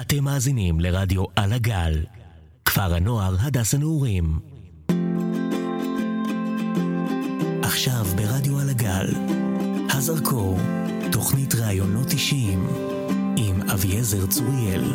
אתם מאזינים לרדיו על הגל, כפר הנוער הדס הנעורים. עכשיו ברדיו על הגל, הזרקור, תוכנית ראיונות אישיים, עם אביעזר צוריאל.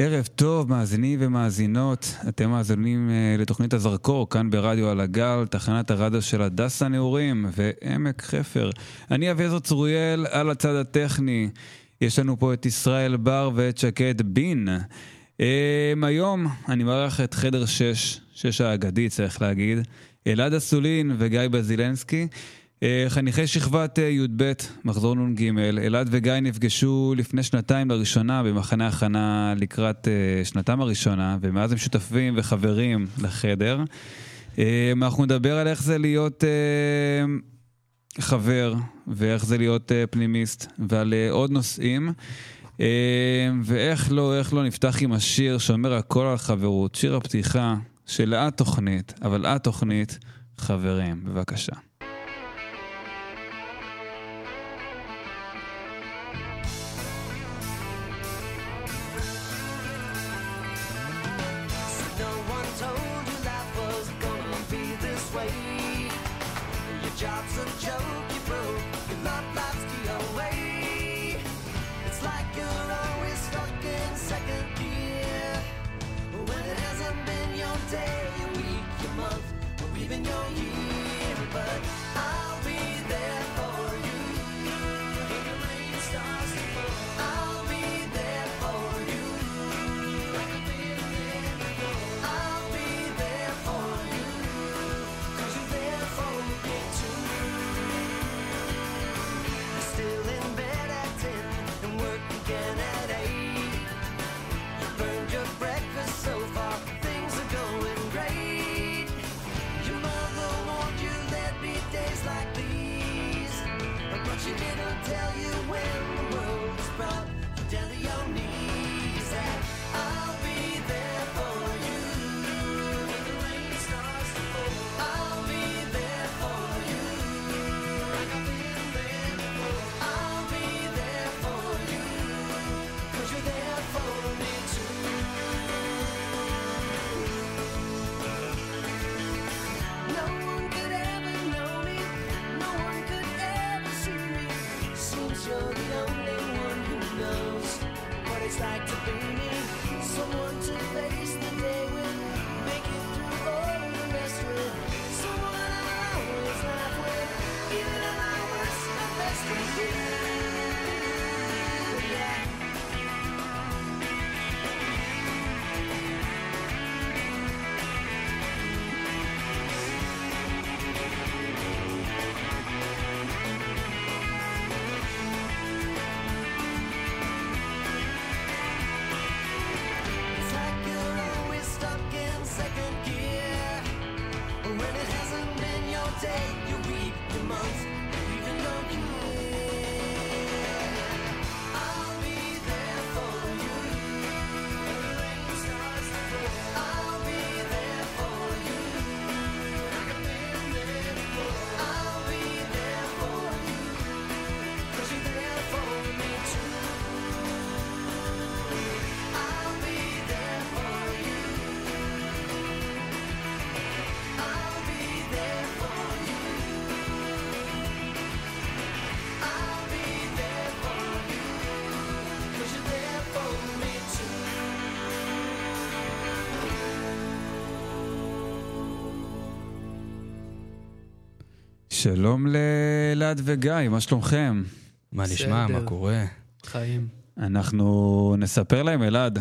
ערב טוב, מאזינים ומאזינות. אתם מאזינים uh, לתוכנית הזרקור, כאן ברדיו על הגל, תחנת הרדיו של הדסה נעורים ועמק חפר. אני אביעזר צוריאל, על הצד הטכני. יש לנו פה את ישראל בר ואת שקד בין. Um, היום אני מארח את חדר 6, 6 האגדי צריך להגיד, אלעד אסולין וגיא בזילנסקי. אה, חניכי שכבת אה, י"ב, מחזור נ"ג, אלעד וגיא נפגשו לפני שנתיים לראשונה במחנה הכנה לקראת אה, שנתם הראשונה, ומאז הם שותפים וחברים לחדר. אנחנו נדבר על איך זה להיות חבר, ואיך זה להיות פנימיסט, ועל עוד נושאים. ואיך לא, איך לא נפתח עם השיר שאומר הכל על חברות, שיר הפתיחה של התוכנית, אבל התוכנית, חברים, בבקשה. שלום לאלעד וגיא, מה שלומכם? מה נשמע? מה קורה? חיים. אנחנו נספר להם, אלעד.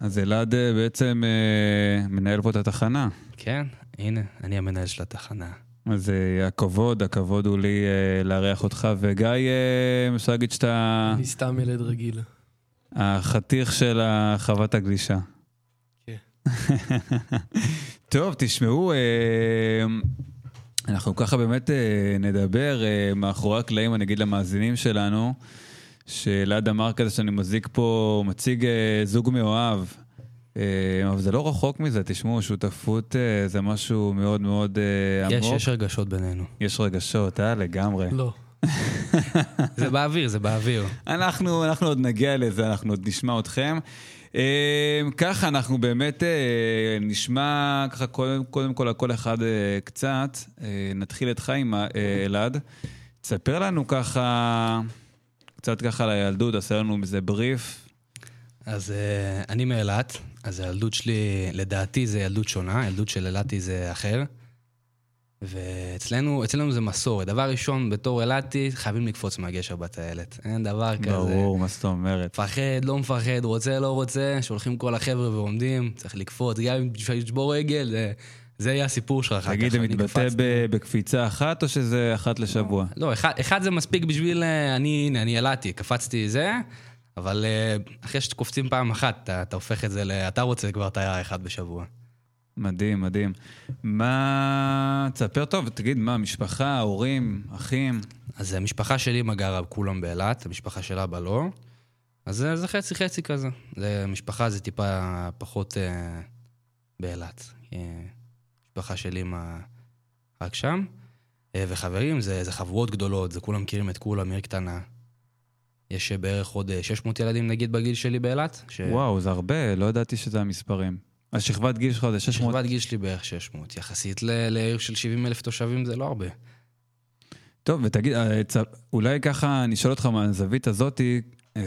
אז אלעד אה, בעצם אה, מנהל פה את התחנה. כן, הנה, אני המנהל של התחנה. אז אה, הכבוד, הכבוד הוא לי אה, לארח אותך, וגיא, אה, אפשר להגיד שאתה... אני סתם ילד רגיל. החתיך של חוות הגלישה. כן. טוב, תשמעו, אה, אנחנו ככה באמת אה, נדבר אה, מאחורי הקלעים, אני אגיד למאזינים שלנו, שאלעד אמר כזה שאני מזיק פה, מציג אה, זוג מאוהב. אבל זה לא רחוק מזה, תשמעו, שותפות זה משהו מאוד מאוד אה, יש, עמוק. יש רגשות בינינו. יש רגשות, אה? לגמרי. לא. זה באוויר, זה באוויר. אנחנו, אנחנו עוד נגיע לזה, אנחנו עוד נשמע אתכם. אה, ככה, אנחנו באמת אה, נשמע ככה קודם, קודם כל על כל אחד אה, קצת. אה, נתחיל איתך עם אלעד. תספר לנו ככה, קצת ככה על הילדות, תעשה לנו איזה בריף. אז אני מאילת, אז הילדות שלי, לדעתי זה ילדות שונה, ילדות של אילתי זה אחר. ואצלנו אצלנו זה מסורת. דבר ראשון, בתור אילתי, חייבים לקפוץ מהגשר בטיילת. אין דבר כזה. ברור, מה זאת אומרת. מפחד, לא מפחד, רוצה, לא רוצה, שולחים כל החבר'ה ועומדים, צריך לקפוץ, גם אם בשביל לשבור רגל, זה, זה יהיה הסיפור שלך. אחר תגיד, כך. זה אני מתבטא. ב- בקפיצה אחת או שזה אחת לשבוע? לא, אחד, אחד זה מספיק בשביל... אה, אני, הנה, אני ילדתי, קפצתי זה, אבל אה, אחרי שקופצים פעם אחת, אתה, אתה הופך את זה ל... אתה רוצה כבר את האחד בשבוע. מדהים, מדהים. מה... תספר טוב, תגיד, מה, משפחה, הורים, אחים? אז המשפחה שלי גרה כולם באילת, המשפחה של אבא לא. אז זה, זה חצי חצי כזה. זה, משפחה זה טיפה פחות אה, באילת. אה, משפחה שלי מה... רק שם. אה, וחברים, זה, זה חבורות גדולות, זה כולם מכירים את כולם, עיר קטנה. יש אה, בערך עוד אה, 600 ילדים נגיד בגיל שלי באילת. ש... וואו, זה הרבה, לא ידעתי שזה המספרים. השכבת גיל שלך זה 600? שכבת גיל שלי בערך 600. יחסית לעיר של 70 אלף תושבים זה לא הרבה. טוב, ותגיד, אה, אולי ככה נשאל אותך מהזווית הזאתי, אה,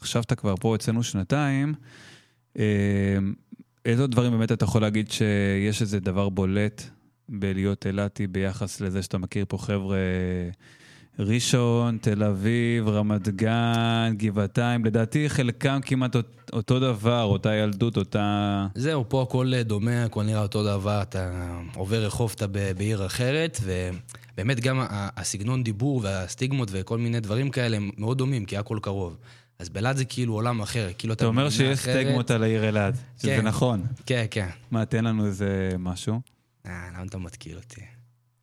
עכשיו אתה כבר פה אצלנו שנתיים, אה, איזה דברים באמת אתה יכול להגיד שיש איזה דבר בולט בלהיות אילתי ביחס לזה שאתה מכיר פה חבר'ה ראשון, תל אביב, רמת גן, גבעתיים, לדעתי חלקם כמעט אות- אותו דבר, אותה ילדות, אותה... זהו, פה הכל דומה, הכל נראה אותו דבר, אתה עובר רחוב, אתה בעיר אחרת, ובאמת גם הסגנון דיבור והסטיגמות וכל מיני דברים כאלה הם מאוד דומים, כי הכל קרוב. אז באילת זה כאילו עולם אחר, כאילו אתה אתה אומר שיש אחרת. סטגמות על העיר אלעד, שזה כן. נכון. כן, כן. מה, תן לנו איזה משהו. אה, למה אתה מתקיל אותי?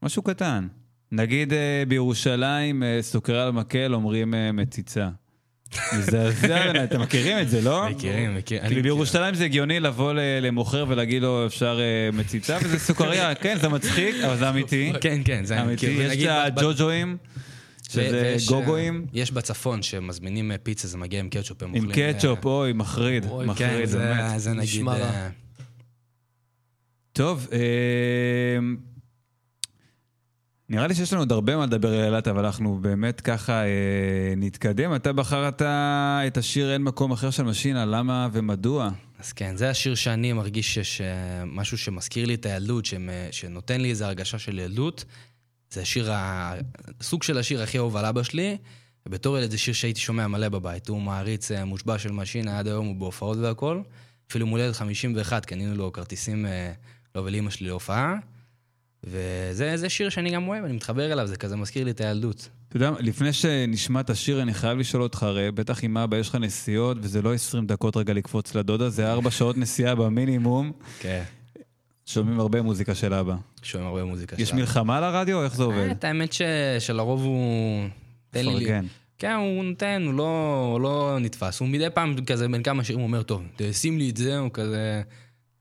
משהו קטן. נגיד אה, בירושלים, אה, סוכר על מקל אומרים אה, מציצה. מזעזע, אתם מכירים את זה, לא? מכירים, מכירים. כאילו בירושלים זה הגיוני לבוא למוכר ולהגיד לו אפשר מציצה, וזה סוכריה, כן, זה מצחיק, אבל זה אמיתי. כן, כן, זה אמיתי. יש את הג'וג'ואים, שזה גוגואים, יש בצפון שמזמינים פיצה, זה מגיע עם קטשופ, הם עם אוכלים... אה, קטשופ, אוי, מחריד, כן, מחריד, זה- באמת. זה נגיד... נשמע רע. טוב, אה, נראה לי שיש לנו עוד הרבה מה לדבר על אילת, אבל אנחנו באמת ככה אה, נתקדם. אתה בחרת את השיר "אין מקום אחר" של משינה, למה ומדוע? אז כן, זה השיר שאני מרגיש שיש אה, משהו שמזכיר לי את הילדות, שנותן לי איזו הרגשה של ילדות. זה השיר, ה- סוג של השיר הכי אהוב על אבא שלי, ובתור ילד זה שיר שהייתי שומע מלא בבית. הוא מעריץ אה, מושבע של משינה, עד היום הוא בהופעות והכל. אפילו מול ילד 51 קנינו לו כרטיסים, אה, לו ולאמא שלי להופעה. וזה זה שיר שאני גם אוהב, אני מתחבר אליו, זה כזה מזכיר לי את הילדות. אתה יודע, לפני שנשמע את השיר, אני חייב לשאול אותך, הרי בטח עם אבא יש לך נסיעות, וזה לא 20 דקות רגע לקפוץ לדודה, זה 4 שעות נסיעה במינימום. כן. שומעים הרבה מוזיקה של אבא. שומעים הרבה מוזיקה יש שלנו. מלחמה על הרדיו, איך זה עובד? אה, האמת שלרוב הוא... תן לי... פרגן. כן, הוא נותן, הוא לא, לא נתפס. הוא מדי פעם כזה בין כמה שירים הוא אומר, טוב, שים לי את זה, הוא כזה...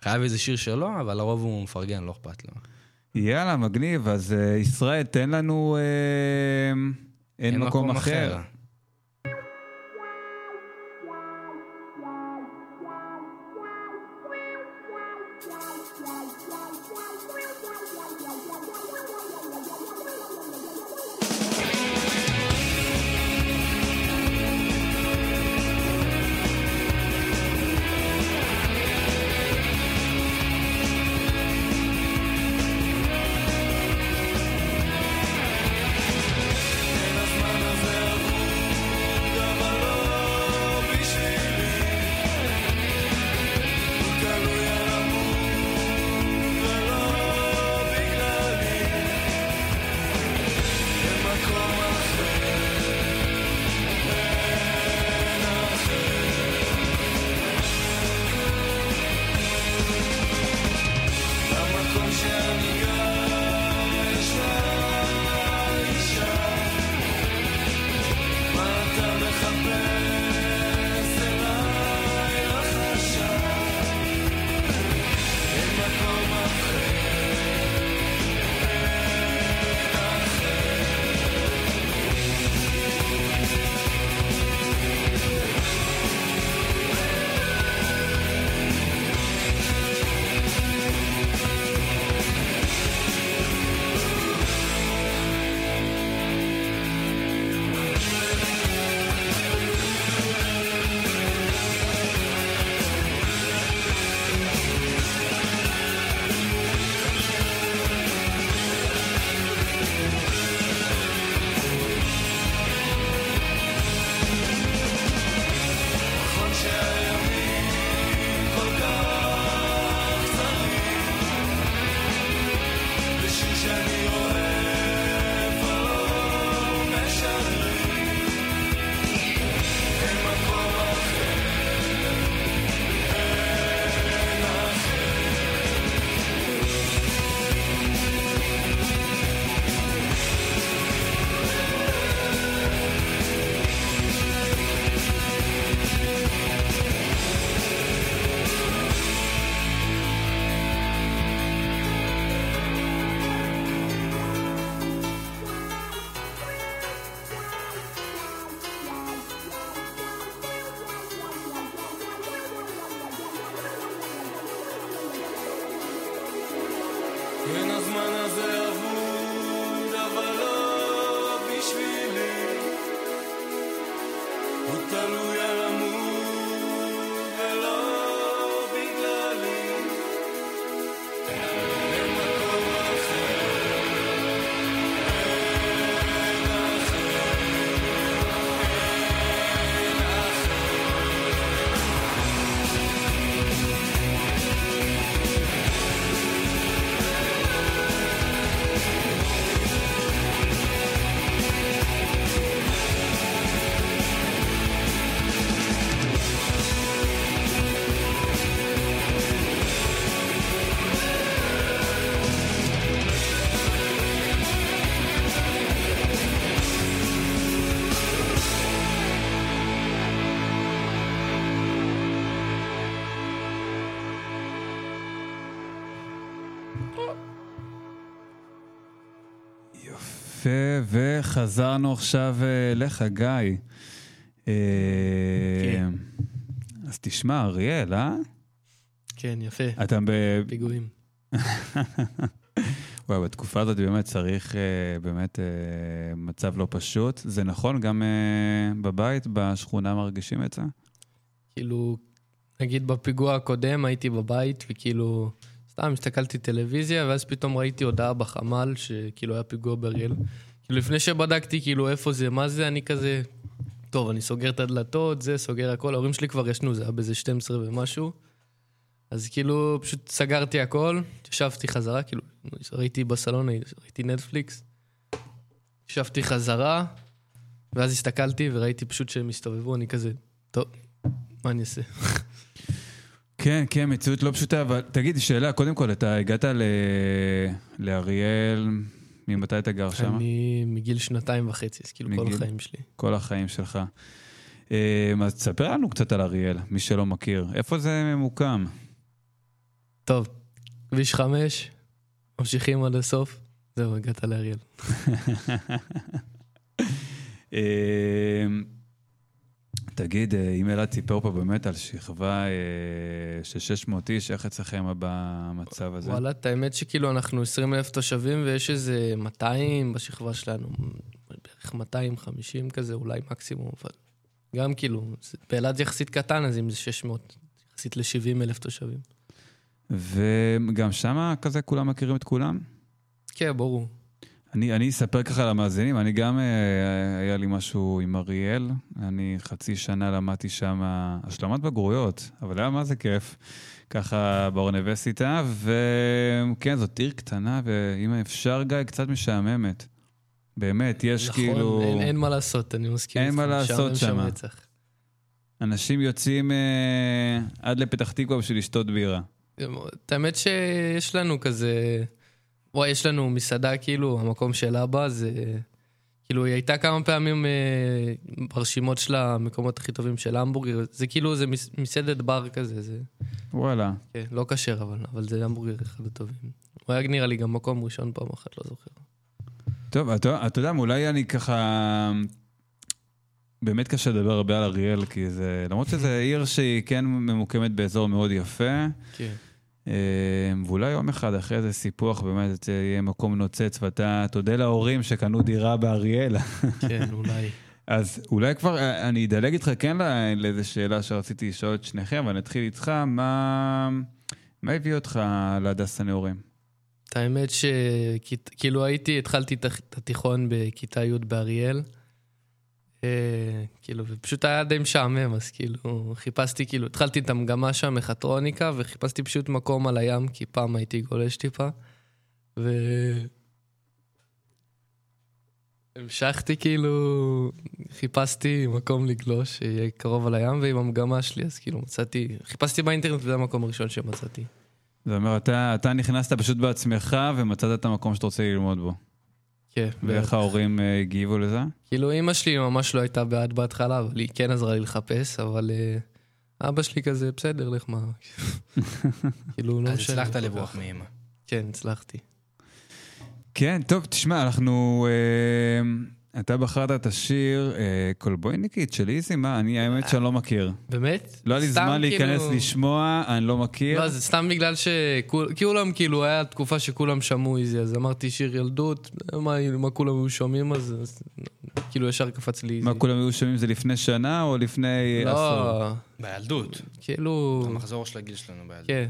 חייב איזה שיר שלו, אבל לרוב הוא מפרגן, לא אכפת לו. יאללה, מגניב. אז אה, ישראל, תן לנו... אה, אין מקום אחר. הזמן וחזרנו עכשיו אה, אליך, גיא. אה, כן. אז תשמע, אריאל, אה? כן, יפה. אתה ב... פיגועים. וואי, בתקופה הזאת באמת צריך אה, באמת אה, מצב לא פשוט. זה נכון, גם אה, בבית, בשכונה מרגישים את זה? כאילו, נגיד בפיגוע הקודם הייתי בבית, וכאילו, סתם הסתכלתי טלוויזיה, ואז פתאום ראיתי הודעה בחמ"ל שכאילו היה פיגוע באריאל. לפני שבדקתי כאילו איפה זה, מה זה, אני כזה, טוב, אני סוגר את הדלתות, זה, סוגר הכל, ההורים שלי כבר ישנו, זה היה באיזה 12 ומשהו. אז כאילו, פשוט סגרתי הכל, ישבתי חזרה, כאילו, ראיתי בסלון, ראיתי נטפליקס, ישבתי חזרה, ואז הסתכלתי וראיתי פשוט שהם הסתובבו, אני כזה, טוב, מה אני אעשה? כן, כן, מציאות לא פשוטה, אבל תגיד, שאלה, קודם כל, אתה הגעת ל... לאריאל, ממתי אתה גר שם? אני מגיל שנתיים וחצי, אז כאילו כל מגיל? החיים שלי. כל החיים שלך. אה, אז תספר לנו קצת על אריאל, מי שלא מכיר. איפה זה ממוקם? טוב, כביש חמש, ממשיכים עד הסוף, זהו, הגעת לאריאל. תגיד, אה, אם אלעד סיפר פה באמת על שכבה אה, של 600 איש, איך אצלכם במצב הזה? וואלה, את האמת שכאילו אנחנו 20 אלף תושבים ויש איזה 200 בשכבה שלנו, בערך 250 כזה, אולי מקסימום, אבל גם כאילו, זה- באילת יחסית קטן, אז אם זה 600, יחסית ל-70 אלף תושבים. וגם שמה כזה כולם מכירים את כולם? כן, ברור. אני, אני אספר ככה למאזינים, אני גם, אה, היה לי משהו עם אריאל, אני חצי שנה למדתי שם השלמת בגרויות, אבל היה מה זה כיף, ככה באוניברסיטה, וכן, זאת עיר קטנה, ואם אפשר, גיא, קצת משעממת. באמת, יש נכון, כאילו... אין, אין מה לעשות, אני מסכים. אין מה לעשות. שם. אנשים יוצאים אה, עד לפתח תקווה בשביל לשתות בירה. את האמת שיש לנו כזה... וואי, יש לנו מסעדה, כאילו, המקום של אבא זה... כאילו, היא הייתה כמה פעמים אה, ברשימות של המקומות הכי טובים של המבורגר. זה כאילו, זה מס- מסעדת בר כזה, זה... וואלה. כן, לא כשר, אבל, אבל זה המבורגר אחד הטובים. הוא היה נראה לי גם מקום ראשון פעם אחת, לא זוכר. טוב, אתה, אתה יודע, אולי אני ככה... באמת קשה לדבר הרבה על אריאל, כי זה... למרות שזו עיר שהיא כן ממוקמת באזור מאוד יפה, כן. אה, ואולי יום אחד אחרי איזה סיפוח באמת יהיה מקום נוצץ, ואתה תודה להורים שקנו דירה באריאל. כן, אולי. אז אולי כבר, אה, אני אדלג איתך כן לא- לאיזו שאלה שרציתי לשאול את שניכם, אבל נתחיל איתך, מה, מה הביא אותך להדס הנעורים? את האמת שכאילו הייתי, התחלתי את התיכון בכיתה י' באריאל. אה, כאילו, ופשוט היה די משעמם, אז כאילו, חיפשתי, כאילו, התחלתי את המגמה שם, מכטרוניקה, וחיפשתי פשוט מקום על הים, כי פעם הייתי גולש טיפה. ו... המשכתי כאילו, חיפשתי מקום לגלוש, שיהיה קרוב על הים, ועם המגמה שלי, אז כאילו מצאתי, חיפשתי באינטרנט וזה המקום הראשון שמצאתי. זאת אומרת, אתה, אתה נכנסת פשוט בעצמך ומצאת את המקום שאתה רוצה ללמוד בו. כן, ואיך ההורים אה, הגיבו לזה? כאילו, אימא שלי ממש לא הייתה בעד בהתחלה, אבל היא כן עזרה לי לחפש, אבל uh, אבא שלי כזה, בסדר, לך מה. כאילו, לא אז משנה. הצלחת כל לברוח כך. מאמא. כן, הצלחתי. כן, טוב, תשמע, אנחנו... אה, אתה בחרת את השיר אה, קולבויניקית של איזי, מה? אני האמת שאני לא מכיר. באמת? לא היה לי זמן להיכנס כאילו- לשמוע, אני לא מכיר. לא, זה סתם בגלל שכולם, כאילו, היה תקופה שכולם שמעו איזי, אז אמרתי שיר ילדות, מה, כולם היו שומעים אז, אז כאילו ישר קפץ לי איזי. מה, כולם היו שומעים זה לפני שנה או לפני עשור? לא, בילדות. כאילו, המחזור של הגיל שלנו בילדות. כן,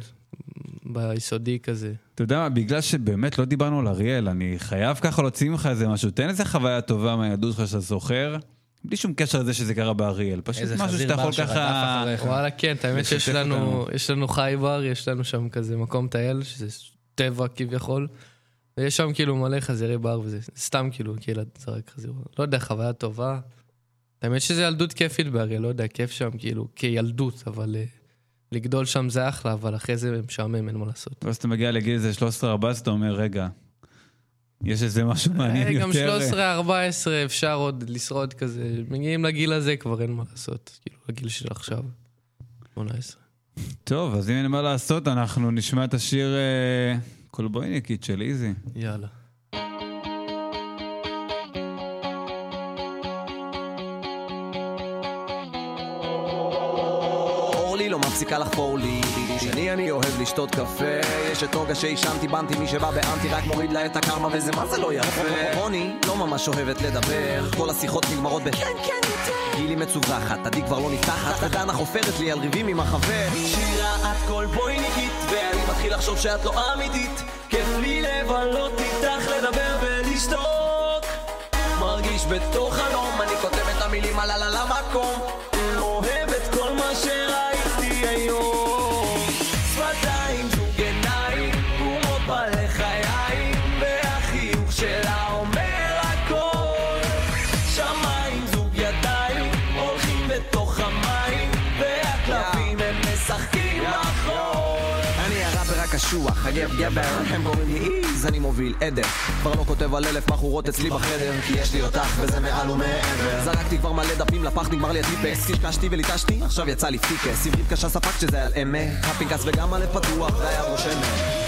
ביסודי כזה. אתה יודע מה, בגלל שבאמת לא דיברנו על אריאל, אני חייב ככה להוציא ממך איזה משהו. תן איזה חוויה טובה מהילדות שלך שאתה זוכר, בלי שום קשר לזה שזה קרה באריאל. פשוט משהו שאתה בר יכול שרדף ככה... אחריך. וואלה, כן, את האמת שיש לנו. יש לנו חי בר, יש לנו שם כזה מקום טייל, שזה טבע כביכול, ויש שם כאילו מלא חזירי בר, וזה סתם כאילו, כאילו, זרק חזיר בר. לא יודע, חוויה טובה. האמת שזה ילדות כיפית באריאל, לא יודע, כיף שם, כאילו, כילדות, אבל אה, לגדול שם זה אחלה, אבל אחרי זה משעמם, אין מה לעשות. ואז אתה מגיע לגיל איזה 13-14, אתה אומר, רגע, יש איזה משהו מעניין אה, יותר. גם 13, 14 אפשר עוד לשרוד כזה, מגיעים לגיל הזה כבר אין מה לעשות, כאילו, לגיל של עכשיו, 18. טוב, אז אם אין מה לעשות, אנחנו נשמע את השיר אה, קולבויניקית של איזי. יאללה. מפסיקה לחפור לי שני אני אוהב לשתות קפה. יש את נוגה שהאשמתי בנתי מי שבא באנטי רק מוריד לה את הקרמה וזה מה זה לא יפה. רוני לא ממש אוהבת לדבר. כל השיחות נגמרות ב... כן כן יותר. גילי מצווחת, עדי כבר לא נפתחת. ודנה חופרת לי על ריבים עם החבר. שירה את כל בויניקית ואני מתחיל לחשוב שאת לא אמיתית. כיף לי לבלות איתך לדבר ולשתוק. מרגיש בתוך חלום אני כותב את המילים על על המקום הקשוח, הגב גבר, הם קוראים לי איז, אני מוביל עדר. כבר לא כותב על אלף בחורות אצלי בחדר כי יש לי אותך וזה מעל ומעבר. זרקתי כבר מלא דפים לפח, נגמר לי הטיפקס קשקשתי וליטשתי, עכשיו יצא לי פיקס עברית קשה ספק שזה על אמת. הפנקס וגם הלב פתוח, והיד רושמת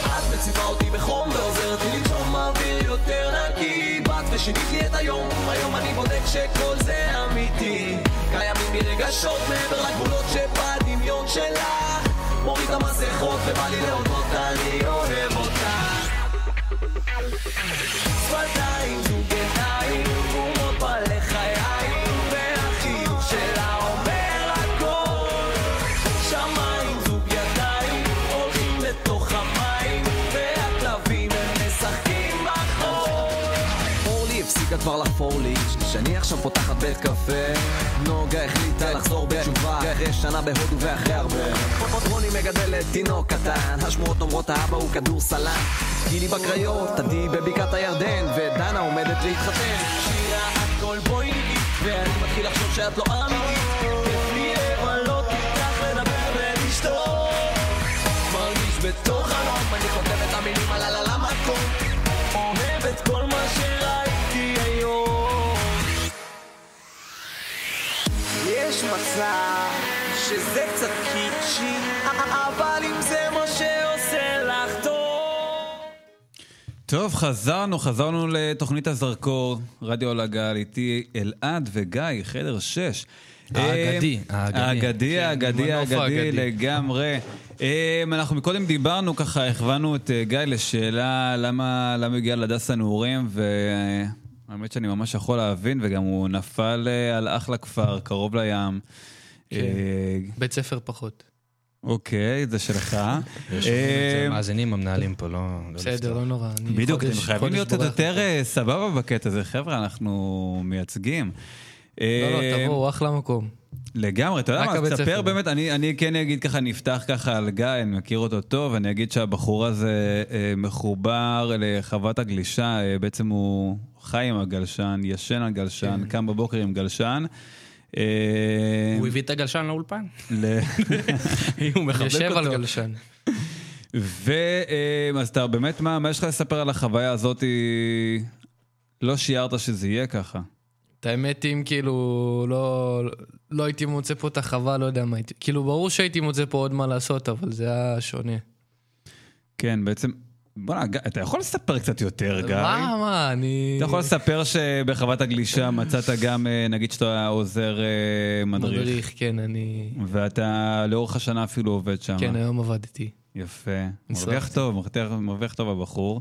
את מציבה אותי בחום ועוזרת לי לנשום אוויר יותר נקי. באת ושינית לי את היום היום אני בודק שכל זה אמיתי. קיימים לי רגשות מעבר לגבולות שבדמיון שלך מוריד את המסכות ובא לי להודות אני אוהב הפסיקה כבר לחפור לי. שאני עכשיו פותחת בית קפה נוגה החליטה לחזור בתשובה. אחרי שנה בהודו ואחרי הרבה. רוני מגדלת תינוק קטן השמועות אומרות האבא הוא כדור סלן גילי בקריות, עדי בבקעת הירדן ודנה עומדת להתחתן. שירה את כל בואי נגיד ואני מתחיל לחשוב שאת לא אמיתית כיף לי לבלות איתך לדבר ולשתות. מרגיש בתוך מצב שזה קצת קיצ'י אבל אם זה מה שעושה לך טוב טוב, חזרנו, חזרנו לתוכנית הזרקור, רדיו על הגל, איתי אלעד וגיא, חדר 6. האגדי, האגדי. האגדי, כן, האגדי, האגדי. לגמרי. אה, אנחנו מקודם דיברנו, ככה הכוונו את אה, גיא לשאלה למה הגיע להדסה נעורים, והאמת שאני ממש יכול להבין, וגם הוא נפל אה, על אחלה כפר, קרוב לים. כן. אה, בית ספר פחות. אוקיי, זה שלך. יש אה, מאזינים המנהלים פה, לא... לא בסדר. לא נורא. בדיוק, אתם חייבים להיות יותר סבבה בקטע הזה, חבר'ה, אנחנו מייצגים. לא, לא, תבואו, אחלה מקום. לגמרי, אתה יודע מה, תספר ספר. באמת, אני, אני כן אגיד ככה, נפתח ככה על גיא, אני מכיר אותו טוב, אני אגיד שהבחור הזה אה, מחובר לחוות הגלישה, אה, בעצם הוא חי עם הגלשן, ישן על גלשן, כן. קם בבוקר עם גלשן. אה, הוא הביא את הגלשן לאולפן? ל- הוא מחבק יושב על אותו. גלשן. ואז אתה באמת, מה, מה יש לך לספר על החוויה הזאת? לא שיערת שזה יהיה ככה. את האמת, אם כאילו לא, לא הייתי מוצא פה את החווה, לא יודע מה הייתי... כאילו, ברור שהייתי מוצא פה עוד מה לעשות, אבל זה היה שונה. כן, בעצם, בוא'נה, אתה יכול לספר קצת יותר, גיא? מה, מה, אני... אתה יכול לספר שבחוות הגלישה מצאת גם, אה, נגיד שאתה עוזר אה, מדריך, מדריך, כן, אני... ואתה לאורך השנה אפילו עובד שם. כן, היום עבדתי. יפה. מרוויח טוב, מרוויח, טוב הבחור.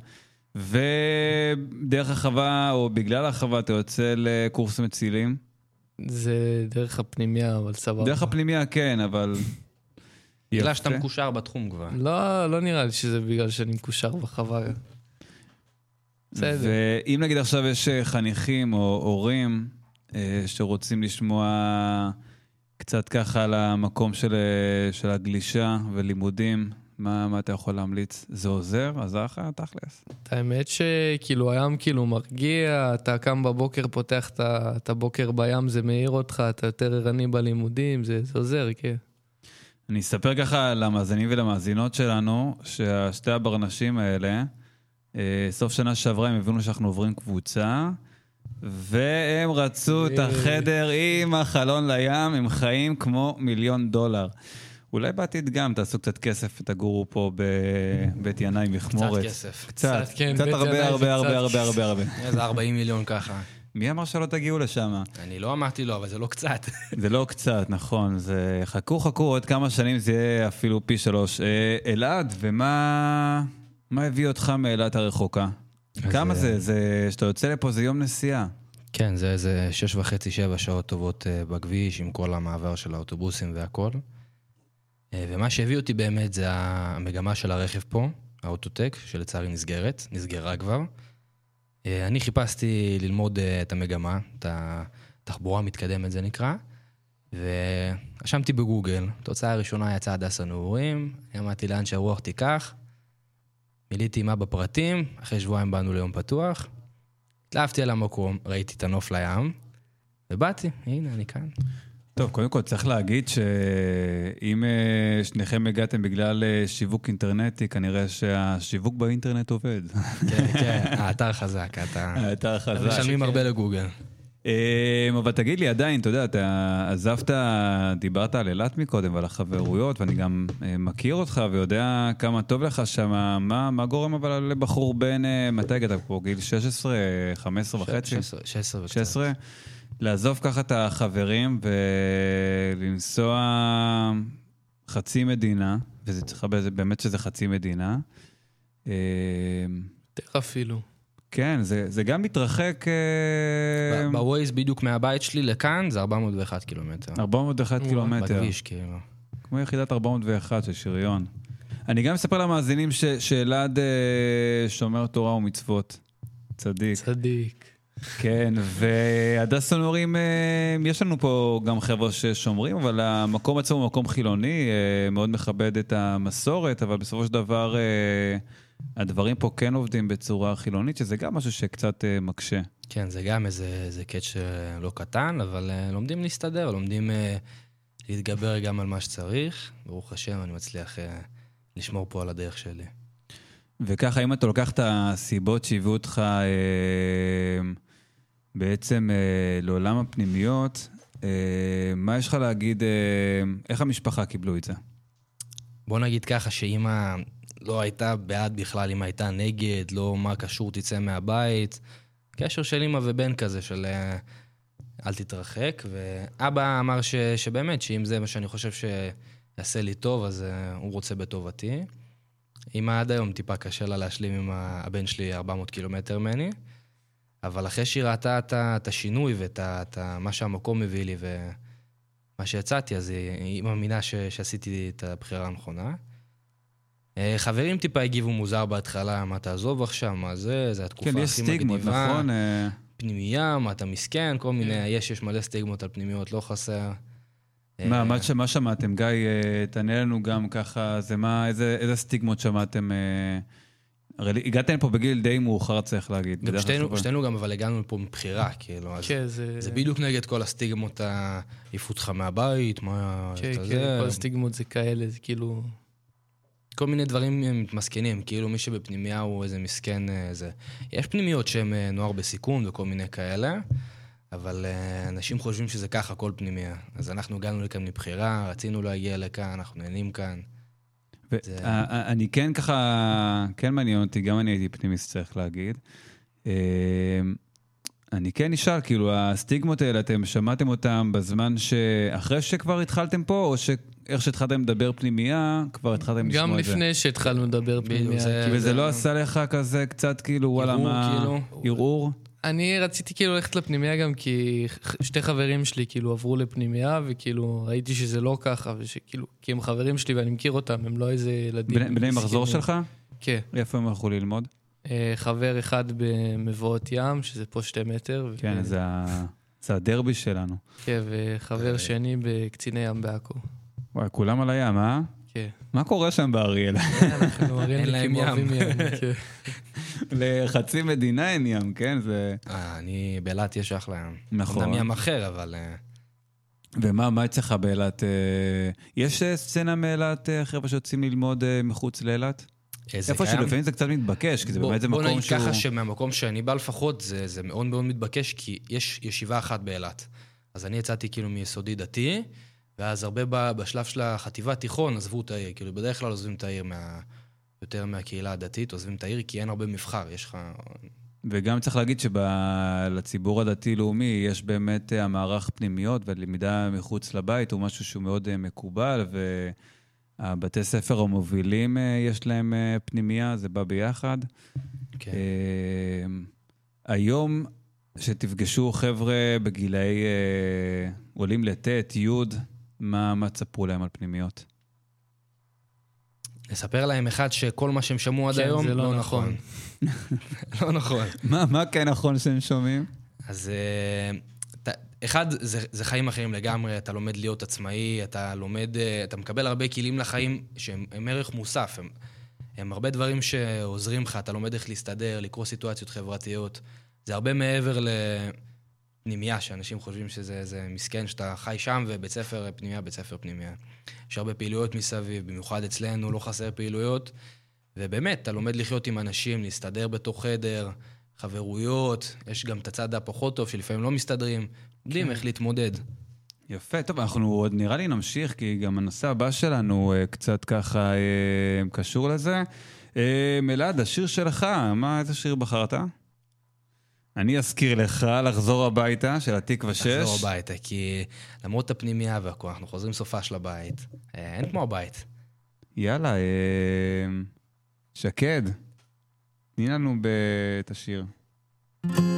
ודרך החווה, או בגלל החווה, אתה יוצא לקורס מצילים. זה דרך הפנימייה, אבל סבבה. דרך הפנימייה כן, אבל... בגלל. שאתה מקושר בתחום כבר. לא, לא נראה לי שזה בגלל שאני מקושר בחווה. בסדר. ואם נגיד עכשיו יש אה, חניכים או הורים אה, שרוצים לשמוע קצת ככה על המקום של, אה, של הגלישה ולימודים, מה, מה אתה יכול להמליץ? זה עוזר? עזר לך תכלס? את האמת שכאילו הים כאילו מרגיע, אתה קם בבוקר, פותח את הבוקר בים, זה מעיר אותך, אתה יותר ערני בלימודים, זה זה עוזר, כן. אני אספר ככה למאזינים ולמאזינות שלנו, ששתי הברנשים האלה, אה, סוף שנה שעברה הם הבינו שאנחנו עוברים קבוצה, והם רצו את אה. החדר עם החלון לים, הם חיים כמו מיליון דולר. אולי בעתיד גם תעשו קצת כסף ותגורו פה בבית ינאי מכמורת. כסף. קצת, קצת, כן, קצת הרבה הרבה הרבה קצת. הרבה הרבה הרבה. איזה 40 מיליון ככה. מי אמר שלא תגיעו לשם? אני לא אמרתי לא, אבל זה לא קצת. זה לא קצת, נכון. זה... חכו, חכו, עוד כמה שנים זה יהיה אפילו פי שלוש. אה, אלעד, ומה מה הביא אותך מאילת הרחוקה? כמה אה, זה? זה... כשאתה יוצא לפה זה יום נסיעה. כן, זה איזה שש וחצי, שבע שעות טובות אה, בכביש, עם כל המעבר של האוטובוסים והכל. ומה שהביא אותי באמת זה המגמה של הרכב פה, האוטוטק, שלצערי נסגרת, נסגרה כבר. אה, אני חיפשתי ללמוד אה, את המגמה, את התחבורה המתקדמת זה נקרא, ורשמתי בגוגל, התוצאה הראשונה יצאה הדס הנעורים, אמרתי לאן שהרוח תיקח, מילאתי מה בפרטים, אחרי שבועיים באנו ליום פתוח, התלהבתי על המקום, ראיתי את הנוף לים, ובאתי, הנה, אני כאן. טוב, קודם כל צריך להגיד שאם אה, שניכם הגעתם בגלל אה, שיווק אינטרנטי, כנראה שהשיווק באינטרנט עובד. כן, כן, האתר חזק, אתה... האתר חזק. משלמים הרבה לגוגל. אה, אבל תגיד לי, עדיין, אתה יודע, אתה עזבת, דיברת על אילת מקודם ועל החברויות, ואני גם מכיר אותך ויודע כמה טוב לך שם. מה, מה גורם אבל לבחור בן, אה, מתי הגעת פה? גיל 16, 15 וחצי? 16 16 וקצת. 16? לעזוב ככה את החברים ולנסוע חצי מדינה, וזה צריך באמת שזה חצי מדינה. אה, יותר אפילו. כן, זה, זה גם מתרחק... אה, בווייז בדיוק מהבית שלי לכאן זה 401 קילומטר. 401 קילומטר. בכביש, כאילו. כמו יחידת 401 של שריון. אני גם אספר למאזינים שאלעד אה, שומר תורה ומצוות. צדיק. צדיק. כן, והדס הנורים, אה, יש לנו פה גם חבר'ה ששומרים, אבל המקום עצמו הוא מקום חילוני, אה, מאוד מכבד את המסורת, אבל בסופו של דבר אה, הדברים פה כן עובדים בצורה חילונית, שזה גם משהו שקצת מקשה. כן, זה גם איזה, איזה קאץ' לא קטן, אבל לומדים להסתדר, לומדים להתגבר גם על מה שצריך. ברוך השם, אני מצליח לשמור פה על הדרך שלי. וככה, אם אתה לוקח את הסיבות שהביאו אותך אה, בעצם אה, לעולם הפנימיות, אה, מה יש לך להגיד, אה, איך המשפחה קיבלו את זה? בוא נגיד ככה, שאימא לא הייתה בעד בכלל, אמא הייתה נגד, לא מה קשור תצא מהבית. קשר של אימא ובן כזה, של אה, אל תתרחק. ואבא אמר ש, שבאמת, שאם זה מה שאני חושב שיעשה לי טוב, אז אה, הוא רוצה בטובתי. אמא עד היום טיפה קשה לה להשלים עם הבן שלי 400 קילומטר ממני, אבל אחרי שהיא ראתה את השינוי ואת את מה שהמקום מביא לי ומה שיצאתי, אז היא, היא מאמינה ש, שעשיתי את הבחירה הנכונה. אה, חברים טיפה הגיבו מוזר בהתחלה, מה תעזוב עכשיו, מה זה, זה התקופה כן, הכי יש סטיגמות, מגניבה. נכון? אה, פנימייה, מה אתה מסכן, כל מיני, יש, יש מלא סטיגמות על פנימיות, לא חסר. מה, אה, מה, ש- מה שמעתם? גיא, אה, תענה לנו גם ככה, זה מה, איזה, איזה סטיגמות שמעתם? אה, הרי הגעתם לפה בגיל די מאוחר, צריך להגיד. גם שתינו, שתינו גם אבל הגענו לפה מבחירה, כאילו, אז כן, זה... זה בדיוק נגד כל הסטיגמות, העיפו אותך מהבית, מה כן, כן, זה, כל הסטיגמות זה כאלה, זה כאילו... כל מיני דברים מתמסכנים, כאילו מי שבפנימייה הוא איזה מסכן, אה, זה. יש פנימיות שהן נוער בסיכון וכל מיני כאלה, אבל אה, אנשים חושבים שזה ככה, כל פנימייה. אז אנחנו הגענו לכאן מבחירה, רצינו להגיע לכאן, אנחנו נהנים כאן. ו- זה- אה, אה, אני כן ככה, כן מעניין אותי, גם אני הייתי פנימיסט, צריך להגיד. אני כן נשאל, כאילו, הסטיגמות האלה, אתם שמעתם אותם בזמן שאחרי שכבר התחלתם פה, או שאיך שהתחלתם לדבר פנימייה, כבר התחלתם לשמוע גם את זה? לפני שהתחלנו לדבר פנימיה. זה- כאילו, וזה לא עשה לך כזה קצת כאילו, וואלה, ערעור, מה... כאילו? ערעור? אני רציתי כאילו ללכת לפנימייה גם כי שתי חברים שלי כאילו עברו לפנימייה, וכאילו ראיתי שזה לא ככה, ושכאילו, כי הם חברים שלי ואני מכיר אותם, הם לא איזה ילדים. בני בני מחזור. שלך? כן. איפה הם הלכו ללמוד? אה, חבר אחד במבואות ים, שזה פה שתי מטר. כן, ו- זה ה- זה הדרבי שלנו. כן, וחבר שני בקציני ים בעכו. וואי, כולם על הים, אה? כן. מה קורה שם באריאל? אנחנו אין להם מרינליקים ים. אוהבים ים. כן. לחצי מדינה אין ים, כן? זה... אה, אני, באילת יש אחלה ים. נכון. אמנם ים אחר, אבל... אה, ומה מה אצלך באילת? אה, יש סצנה מאילת, חבר'ה שיוצאים ללמוד מחוץ לאילת? אה, זה איפה קיים. שלפעמים זה קצת מתבקש, כי זה בוא- באמת זה בוא מקום נגיד שהוא... ככה שמהמקום שאני בא לפחות, זה, זה מאוד מאוד מתבקש, כי יש ישיבה אחת באילת. אז אני יצאתי כאילו מיסודי דתי, ואז הרבה בשלב של החטיבה תיכון עזבו את העיר. כאילו בדרך כלל עוזבים את העיר מה... יותר מהקהילה הדתית, עוזבים את העיר, כי אין הרבה מבחר. יש לך וגם צריך להגיד שלציבור הדתי-לאומי יש באמת אה, המערך פנימיות והלמידה מחוץ לבית הוא משהו שהוא מאוד אה, מקובל, והבתי ספר המובילים אה, יש להם פנימייה, זה בא ביחד. כן. היום, שתפגשו חבר'ה בגילאי עולים לט', י', מה, מה תספרו להם על פנימיות? לספר להם אחד שכל מה שהם שמעו עד כן, היום זה לא, לא נכון. נכון. לא נכון. מה, מה כן נכון שהם שומעים? אז uh, אחד, זה, זה חיים אחרים לגמרי, אתה לומד להיות עצמאי, אתה לומד, uh, אתה מקבל הרבה כלים לחיים שהם ערך מוסף. הם, הם הרבה דברים שעוזרים לך, אתה לומד איך להסתדר, לקרוא סיטואציות חברתיות. זה הרבה מעבר ל... פנימייה, שאנשים חושבים שזה מסכן שאתה חי שם, ובית ספר פנימייה, בית ספר פנימייה. יש הרבה פעילויות מסביב, במיוחד אצלנו, לא חסר פעילויות. ובאמת, אתה לומד לחיות עם אנשים, להסתדר בתוך חדר, חברויות, יש גם את הצד הפחות טוב שלפעמים לא מסתדרים, יודעים כן. איך להתמודד. יפה, טוב, אנחנו עוד נראה לי נמשיך, כי גם הנושא הבא שלנו אה, קצת ככה אה, קשור לזה. אה, אלעד, השיר שלך, מה, איזה שיר בחרת? אני אזכיר לך לחזור הביתה של התקווה 6. לחזור הביתה, כי למרות הפנימייה והכול, אנחנו חוזרים סופה של הבית. אה, אין כמו הבית. יאללה, אה, שקד, תני לנו את השיר. אוהב למצוא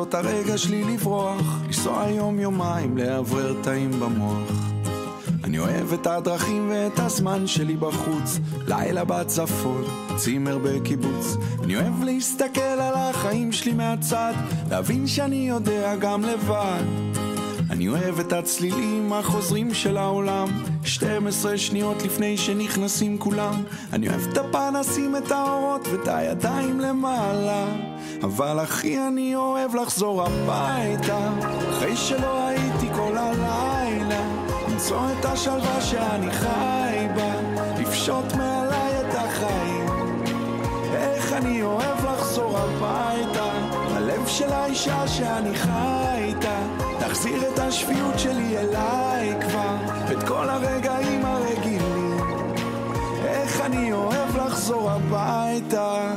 את הרגע שלי לברוח, לנסוע יום-יומיים, לאוורר תאים במוח. אני אוהב את הדרכים ואת הזמן שלי בחוץ, לילה בצפון, צימר בקיבוץ. אני אוהב להסתכל על החיים שלי מהצד, להבין שאני יודע גם לבד. אני אוהב את הצלילים החוזרים של העולם. 12 שניות לפני שנכנסים כולם. אני אוהב את הפנסים, את האורות ואת הידיים למעלה. אבל הכי אני אוהב לחזור הביתה. אחרי שלא הייתי כל הלילה למצוא את השלווה שאני חי בה. לפשוט מעליי את החיים. איך אני אוהב לחזור הביתה. הלב של האישה שאני חי איתה תחזיר את השפיות שלי אליי כבר את כל הרגעים הרגילים. איך אני אוהב לחזור הביתה.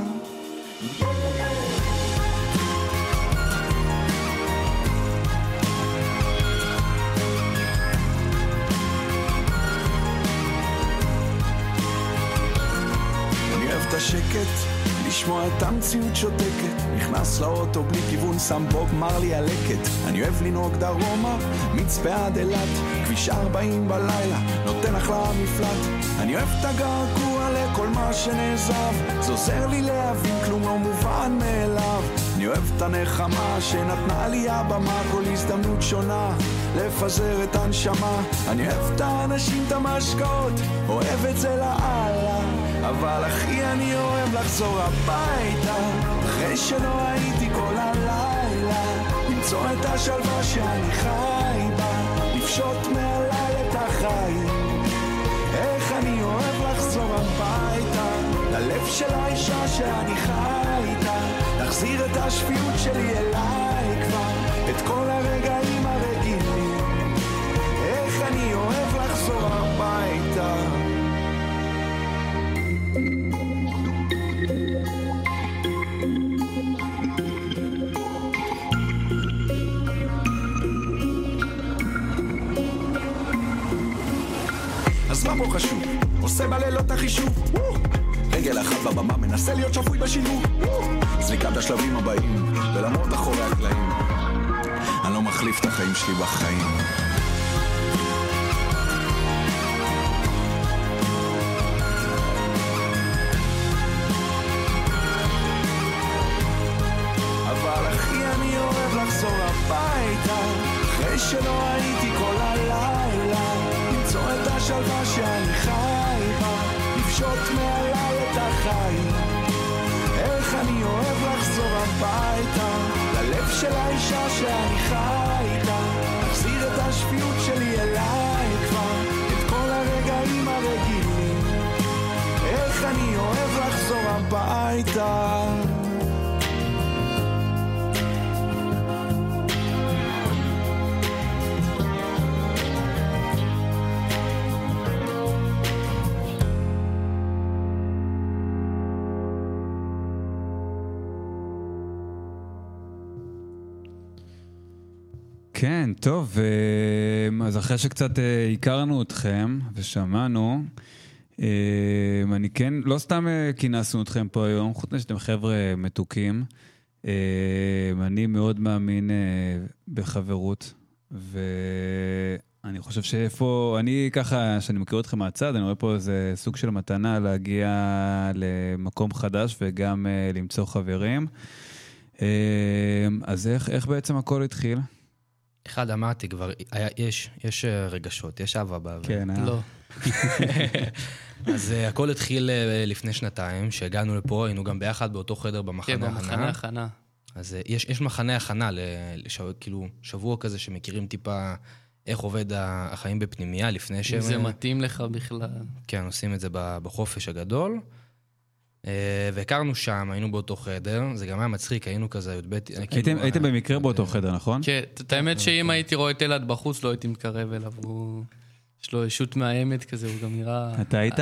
השקט, לשמוע את המציאות שותקת. נכנס לאוטו בלי כיוון, שם בוב מרלי הלקט. אני אוהב לנהוג דרומה, מצפה עד אילת, כביש 40 בלילה, נותן אחלה מפלט. אני אוהב את הגעגוע לכל מה שנעזב, זה עוזר לי להבין כלום לא מובן מאליו. אני אוהב את הנחמה שנתנה לי הבמה, כל הזדמנות שונה, לפזר את הנשמה. אני אוהב את האנשים, את המשקאות, אוהב את זה לאללה. אבל אחי אני אוהב לחזור הביתה. אחרי שלא הייתי כל הלילה למצוא את השלווה שאני חי בה לפשוט מעליי את החיים. איך אני אוהב לחזור הביתה ללב של האישה שאני חי איתה להחזיר את השפיות שלי אליי כבר את כל הרגעים מה פה חשוב? עושה בלילות החישוב רגל אחת בבמה, מנסה להיות שפוי בשילוב זריקת השלבים הבאים, ולמרות אחורי הקלעים אני לא מחליף את החיים שלי בחיים של האישה שאני חי איתה, להחזיר את השפיות שלי אליי כבר, את כל הרגעים הרגילים. איך אני אוהב לחזור הביתה. אחרי שקצת אה, הכרנו אתכם ושמענו, אה, אני כן, לא סתם אה, כינסנו אתכם פה היום, חוץ מזה שאתם חבר'ה מתוקים. אה, אני מאוד מאמין אה, בחברות, ואני חושב שאיפה, אני ככה, שאני מכיר אתכם מהצד, אני רואה פה איזה סוג של מתנה להגיע למקום חדש וגם אה, למצוא חברים. אה, אז איך, איך בעצם הכל התחיל? אחד, אמרתי כבר, היה, יש, יש אה, רגשות, יש אהבה באוויר. כן, אה? לא. אז אה, הכל התחיל אה, לפני שנתיים, שהגענו לפה, היינו גם ביחד באותו חדר כן, במחנה במחנה הכנה. הכנה. אז אה, יש, יש מחנה הכנה, ל- לש, כאילו, שבוע כזה שמכירים טיפה איך עובד החיים בפנימייה לפני שהם... אם זה מתאים לך בכלל. כן, עושים את זה בחופש הגדול. אה, והכרנו שם, היינו באותו חדר, זה גם היה מצחיק, היינו כזה י"ב... הייתם, כאילו, אה, במקרה באותו אה, חדר, נכון? כן, את האמת שאם הייתי רואה את אלעד בחוץ, לא הייתי מתקרב אליו. הוא... יש לו ישות מאיימת כזה, הוא גם נראה... אתה היית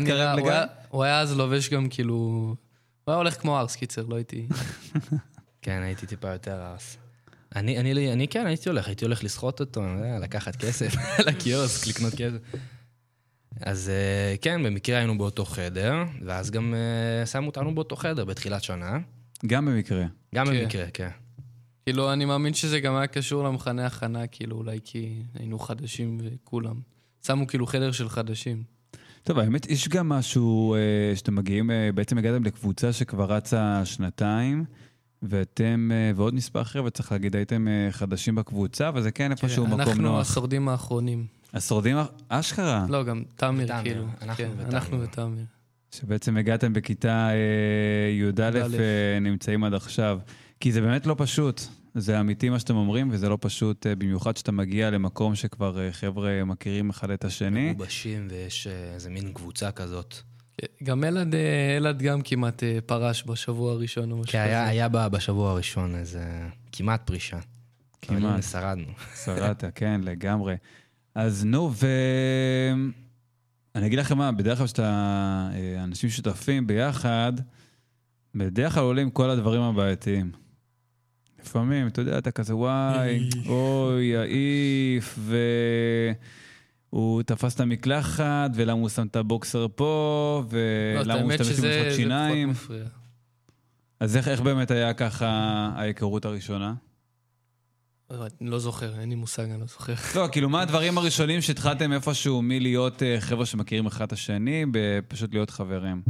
מתקרב נראה- הוא? היה- אז לובש גם כאילו... הוא היה הולך כמו ארס, קיצר, לא הייתי... כן, הייתי טיפה יותר ארס. אני, אני, אני כן, הייתי הולך, הייתי הולך לסחוט אותו, אה, לקחת כסף לקיוסק, לקנות כסף. אז אה, כן, במקרה היינו באותו חדר, ואז גם אה, שמו אותנו באותו חדר בתחילת שנה. גם במקרה. גם כן. במקרה, כן. כאילו, אני מאמין שזה גם היה קשור למחנה הכנה, כאילו, אולי כי היינו חדשים וכולם. שמו כאילו חדר של חדשים. טוב, האמת, יש גם משהו אה, שאתם מגיעים, אה, בעצם הגעתם לקבוצה שכבר רצה שנתיים, ואתם, אה, ועוד מספר חבר'ה, צריך להגיד, הייתם אה, חדשים בקבוצה, וזה כן איפשהו מקום אנחנו נוח. השורדים האחרונים. השורדים, אשכרה, לא, גם תמיר, כאילו. אנחנו כן, ותמיר. אנחנו ותמיר. שבעצם הגעתם בכיתה אה, י"א, י"א. אה, נמצאים עד עכשיו. כי זה באמת לא פשוט. זה אמיתי מה שאתם אומרים, וזה לא פשוט, אה, במיוחד שאתה מגיע למקום שכבר אה, חבר'ה מכירים אחד את השני. מגובשים ויש אה, איזה מין קבוצה כזאת. גם אלעד, אה, אלעד גם כמעט אה, פרש בשבוע הראשון או משהו כן, היה, כזה. היה ב- בשבוע הראשון איזה כמעט פרישה. כמעט. שרדנו. שרדת, כן, לגמרי. אז נו, ו... אני אגיד לכם מה, בדרך כלל כשאתה אה, אנשים שותפים ביחד, בדרך כלל עולים כל הדברים הבעייתיים. לפעמים, אתה יודע, אתה כזה, וואי, אוי, יעיף, והוא תפס את המקלחת, ולמה הוא שם את הבוקסר פה, לא, ולמה הוא משתמש במשחק זה שיניים. אז איך, איך באמת היה ככה ההיכרות הראשונה? לא, אני לא זוכר, אין לי מושג, אני לא זוכר. לא, כאילו, מה הדברים הראשונים שהתחלתם איפשהו מלהיות אה, חבר'ה שמכירים אחד את השני, בפשוט להיות חברים?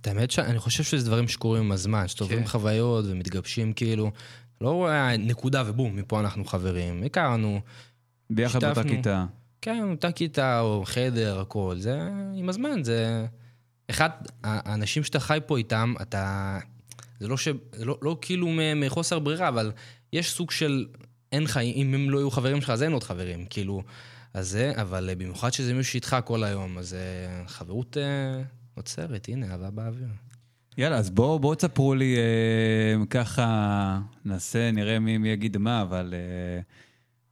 את האמת שאני חושב שזה דברים שקורים עם הזמן, שצוברים כן. חוויות ומתגבשים כאילו, לא נקודה ובום, מפה אנחנו חברים. הכרנו, ביחד באותה. כיתה. כן, אותה כיתה או חדר, הכל, זה עם הזמן, זה... אחד, האנשים שאתה חי פה איתם, אתה... זה לא ש... לא, לא כאילו מחוסר ברירה, אבל יש סוג של... אין חיים, אם הם לא יהיו חברים שלך, אז אין עוד חברים, כאילו... אז זה, אבל אה, במיוחד שזה מישהו שאיתך כל היום, אז אה, חברות אה, נוצרת, הנה, אהבה באוויר. יאללה, אז בואו בוא תספרו לי אה, ככה, נעשה, נראה מי, מי יגיד מה, אבל אה,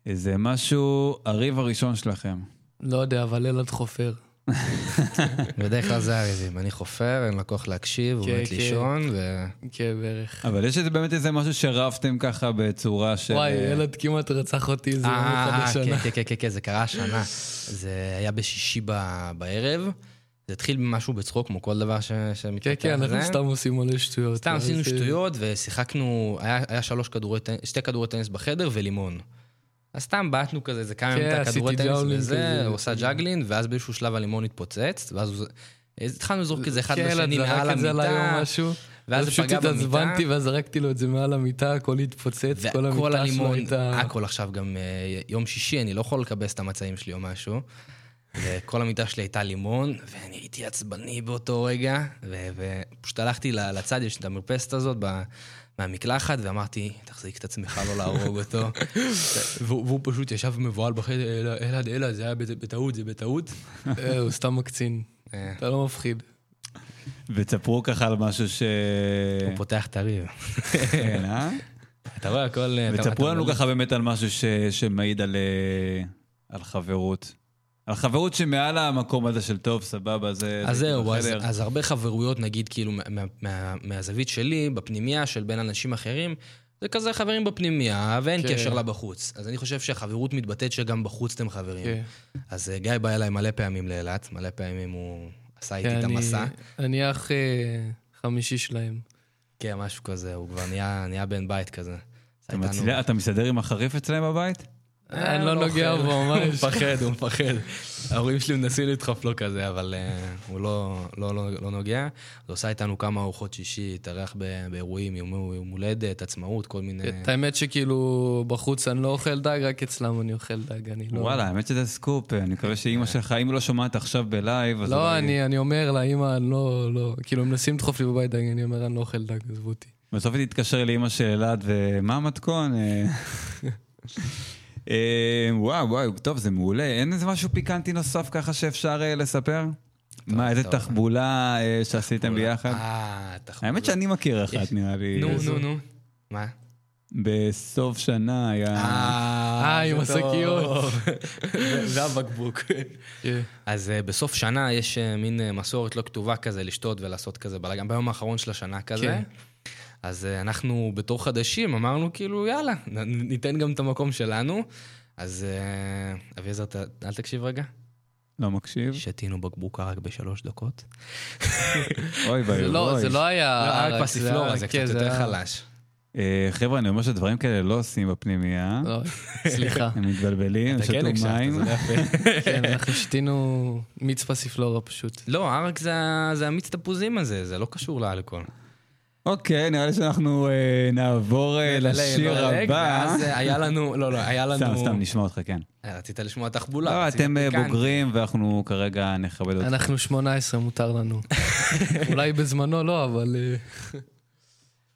איזה משהו, הריב הראשון שלכם. לא יודע, אבל אלעד חופר. בדרך כלל זה הריבים, אני חופר, אין לקוח להקשיב, הוא כן, מת כן. לישון, ו... כן, בערך. אבל יש באמת איזה משהו שרבתם ככה בצורה של... וואי, אה, אלעד כמעט רצח אותי איזה יום אה, אחד אה, השנה. כן, כן, כן, כן, זה קרה השנה. זה היה בשישי בערב. זה התחיל במשהו בצחוק, כמו כל דבר ש- כן, שמתפתח. כן, אנחנו. סתם עושים מלא שטויות. סתם אז, עשינו אה, שטויות ושיחקנו, היה היה שלוש כדורי טניס, שתי כדורי טניס בחדר ולימון. אז סתם בעטנו כזה, זה כמה כן, ימים את הכדורי טניס וזה. הוא עושה ג'אגלין, ואז באיזשהו שלב הלימון התפוצץ, ואז התחלנו לזרוק את זה אחד כן, לשני מעל המיטה. ואז פשוט התעצבנתי במיטה. ואז זרקתי לו את זה מעל המיטה, הכל התפוצץ, כל המיטה שלו הייתה... הכל עכשיו גם אה, יום שישי, אני לא יכול לכבס את המצעים שלי או משהו. וכל המיטה שלי הייתה לימון, ואני הייתי עצבני באותו רגע, ופשוט הלכתי לצד, יש את המרפסת הזאת מהמקלחת, ואמרתי, תחזיק את עצמך, לא להרוג אותו. והוא פשוט ישב מבוהל בחדר, "אלעד, אלעד, זה היה בטעות, זה בטעות. אה, הוא סתם מקצין. אה, אתה לא מפחיד. ותספרו ככה על משהו ש... הוא פותח את הריב. כן, אה? אתה רואה הכל... אתה- ותספרו לנו ככה באמת על משהו ש... שמעיד אה, על חברות. על חברות שמעל המקום הזה של טוב, סבבה, זה... אז זה זהו, אז. אז הרבה חברויות, נגיד, כאילו, מה, מה, מה, מהזווית שלי, בפנימייה של בין אנשים אחרים, זה כזה חברים בפנימייה, ואין כן. קשר לה בחוץ. אז אני חושב שהחברות מתבטאת שגם בחוץ אתם חברים. כן. אז אה, גיא בא אליי מלא פעמים לאילת, מלא פעמים הוא עשה איתי את כן, אני- המסע. אני אח אה, חמישי שלהם. כן, משהו כזה, הוא כבר נהיה, נהיה בן בית כזה. אתה מצליח- אתה מסתדר עם החריף אצלם בבית? אני לא נוגע אוכל. בו הוא. מפחד, הוא מפחד. ההורים שלי מנסים לדחוף לו כזה, אבל אה, הוא לא, לא, לא, לא נוגע. הוא עושה איתנו כמה ארוחות שישי, התארח ב- באירועים, יום יום הולדת, עצמאות, כל מיני... את האמת שכאילו בחוץ אני לא אוכל דג, רק אצלם אני אוכל דג, אני לא... וואלה, האמת שזה סקופ, אני מקווה שאימא שלך, אם לא שומעת עכשיו בלייב, אז לא, אני, אני אומר לאמא, אני לא, לא, כאילו מנסים לדחוף לי בבית דג, אני אומר, אני לא אוכל דג, עזבו אותי. בסוף היא תתקשר לאימא של אלעד, ומה המתכון? אה, וואו, וואו, טוב, זה מעולה. אין איזה משהו פיקנטי נוסף ככה שאפשר אה, לספר? מה, איזה. תחבולה אה, שעשיתם ביחד? אה, תחבולה. האמת שאני מכיר אחת, נראה לי. נו, נו, נו. מה? בסוף שנה היה... אה, עם זה. השקיות. והבקבוק. כן. אז בסוף שנה יש מין מסורת לא כתובה כזה, לשתות ולעשות כזה בלאגן, ביום האחרון של השנה כזה. כן. אז אה, אנחנו בתור חדשים אמרנו כאילו, יאללה, ניתן גם את המקום שלנו. אז אה, אביעזר, אל תקשיב רגע. לא מקשיב. שתינו בקבוקה רק בשלוש דקות. אוי זה ואי לא, אוי. זה לא היה... לא, רק פסיפלורה, זה כן, קצת יותר היה- חלש. אה, חבר'ה, אני אומר שדברים כאלה לא עושים בפנימייה. לא, סליחה. הם מתבלבלים, אתה כן שתו מים. לא. כן, אנחנו שתינו מיץ פסיפלורה פשוט. לא, ערק ה- זה המיץ תפוזים הזה, זה לא קשור לאלכוהול. אוקיי, נראה לי שאנחנו אה, נעבור אה, לשיר נדלג, הבא. ואז אה, היה לנו, לא, לא, היה לנו... סתם, סתם, נשמע אותך, כן. רצית לשמוע תחבולה. לא, רצית אתם. בוגרים ואנחנו כרגע נכבד אתכם. אנחנו 18, מותר לנו. אולי בזמנו לא, אבל...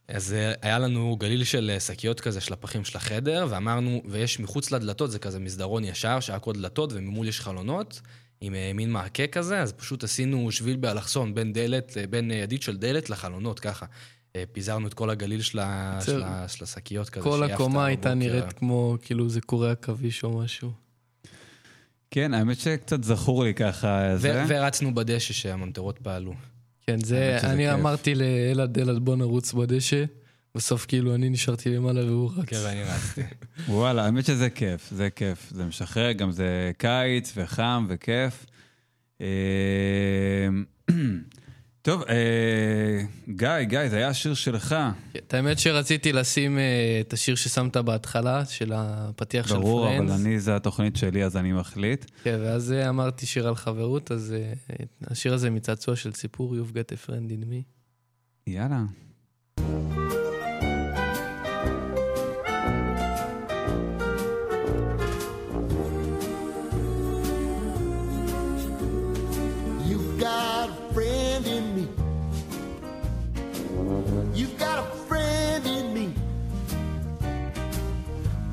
אז היה לנו גליל של שקיות כזה של הפחים של החדר, ואמרנו, ויש מחוץ לדלתות, זה כזה מסדרון ישר, שהיה כל דלתות, וממול יש חלונות, עם מין מעקה כזה, אז פשוט עשינו שביל באלכסון בין דלת, בין ידית של דלת לחלונות, ככה. אה, פיזרנו את כל הגליל של השקיות כזה. כל הקומה הייתה. נראית כמו, כאילו זה קורי עכביש או משהו. כן, האמת שקצת זכור לי ככה. זה. ורצנו בדשא שהממטרות פעלו. כן, זה, אני. אמרתי לאלעד, אלעד בוא נרוץ בדשא. בסוף כאילו אני נשארתי למעלה והוא רץ. כן, ואני רצתי. וואלה, האמת שזה כיף, זה כיף. זה משחרר, גם זה קיץ וחם וכיף. טוב, אה, גיא, גיא, זה היה השיר שלך. את האמת שרציתי לשים אה, את השיר ששמת בהתחלה, של הפתיח של ברור, פרנדס. אבל אני, זה התוכנית שלי, אז אני מחליט. כן, ואז אה, אמרתי שיר על חברות, אז אה, השיר הזה מצעצוע של סיפור, You've got a friend in me. יאללה.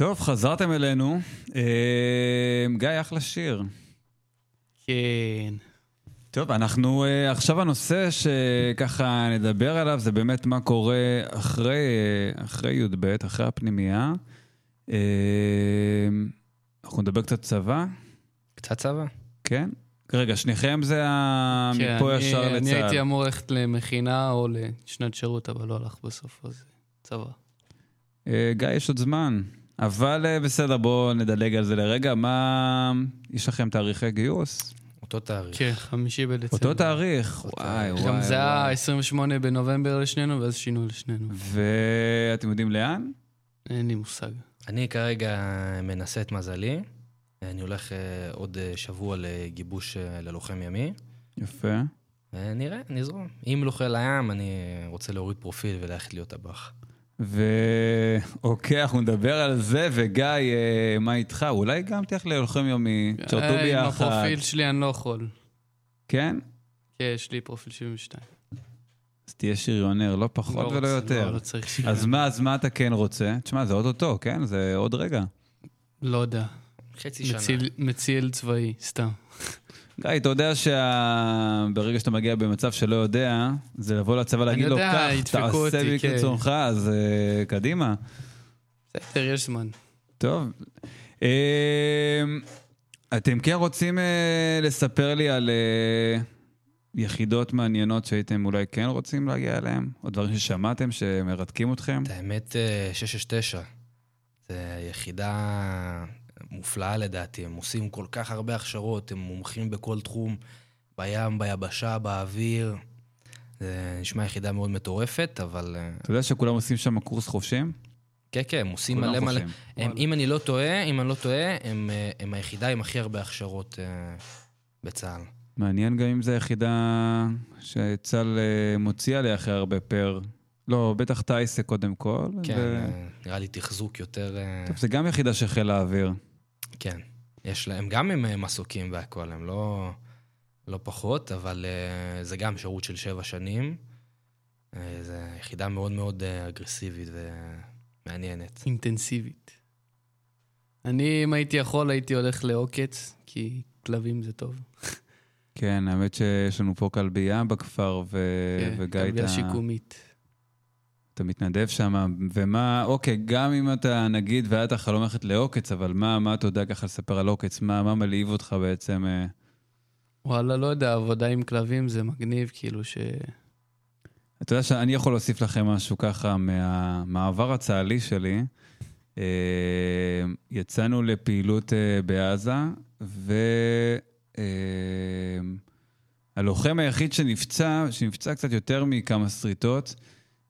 טוב, חזרתם אלינו. אה, גיא, אחלה שיר. כן. טוב, אנחנו, אה, עכשיו הנושא שככה נדבר עליו זה באמת מה קורה אחרי, אה, אחרי י"ב, אחרי הפנימייה. אנחנו נדבר קצת צבא, קצת צבא. כן? רגע, שניכם זה ה... כן, מפה אני- ישר אני הייתי לצה"ל. אמור ללכת למכינה או לשנת שירות, אבל לא הלך בסוף, אז צבא. גיא, יש עוד זמן. אבל אה, בסדר, בואו נדלג על זה לרגע. מה... יש לכם תאריכי גיוס? אותו תאריך. כן, חמישי בדצמבר. אותו תאריך. וואי, וואי, גם זה היה וואי. 28 בנובמבר לשנינו, ואז שינו לשנינו. ואתם יודעים לאן? אין לי מושג. אני כרגע מנסה את מזלי. אני הולך אה, עוד אה, שבוע לגיבוש ללוחם ימי. יפה. ונראה, נזרום. אם לא חיל הים, אני רוצה להוריד פרופיל וללכת להיות טבח. ואוקיי, אנחנו נדבר על זה, וגיא, אה, מה איתך? אולי גם תלך ללוחם יומי, תשרתו אה, עם ביחד. הפרופיל שלי אני לא יכול. כן? כן, יש לי פרופיל 72. אז תהיה שריונר, לא פחות לא ולא רוצה- יותר. לא, לא צריך שריון. אז מה, אז מה אתה כן רוצה? תשמע, זה אוטוטו, כן? זה עוד רגע. לא יודע. חצי שנה. מציל- מציל צבאי, סתם. גיא, אתה יודע שברגע שאתה מגיע במצב שלא יודע, זה לבוא לצבא להגיד לו, קח, תעשה אותי, בי כן." כרצונך, אז אה, קדימה. בסדר, יש זמן. טוב. אה, אתם כן רוצים אה, לספר לי על אה, יחידות מעניינות שהייתם אולי כן רוצים להגיע אליהן? או דברים ששמעתם שמרתקים אתכם? את האמת, אה, 669. זו יחידה מופלאה לדעתי. הם עושים כל כך הרבה הכשרות, הם מומחים בכל תחום, בים, ביבשה, באוויר. זה נשמע יחידה מאוד מטורפת, אבל... אה, אתה יודע שכולם עושים שם קורס חובשים? כן, כן, הם עושים מלא מלא... הם, אם אני לא טועה, אם אני לא טועה, הם, אה, הם היחידה עם הכי הרבה הכשרות אה, בצה"ל. מעניין גם אם זו היחידה שצה"ל מוציא עליה אחרי הרבה פר. לא, בטח טייסה קודם כל. כן, ו- אה, נראה לי תחזוק יותר... טוב, זה גם יחידה של חיל האוויר. כן. יש להם, גם הם אה, מסוקים והכול, הם לא, לא פחות, אבל uh, זה גם שירות של שבע שנים. Uh, זו יחידה מאוד מאוד uh, אגרסיבית ומעניינת. אינטנסיבית. אני, אם הייתי יכול, הייתי הולך לעוקץ, כי כלבים זה טוב. כן, האמת שיש לנו פה כלבייה בכפר, ו... כן, וגיא, כלבייה שיקומית. אתה מתנדב שם, ומה, אוקיי, גם אם אתה, נגיד, והיה את החלום ללכת לעוקץ, אבל מה, מה אתה יודע ככה לספר על עוקץ? מה, מה מלהיב אותך בעצם? אה? וואלה, לא יודע, עבודה עם כלבים זה מגניב, כאילו ש... אתה יודע שאני יכול להוסיף לכם משהו ככה מהמעבר הצה"לי שלי. אה, יצאנו לפעילות אה, בעזה, והלוחם היחיד שנפצע, שנפצע קצת יותר מכמה שריטות,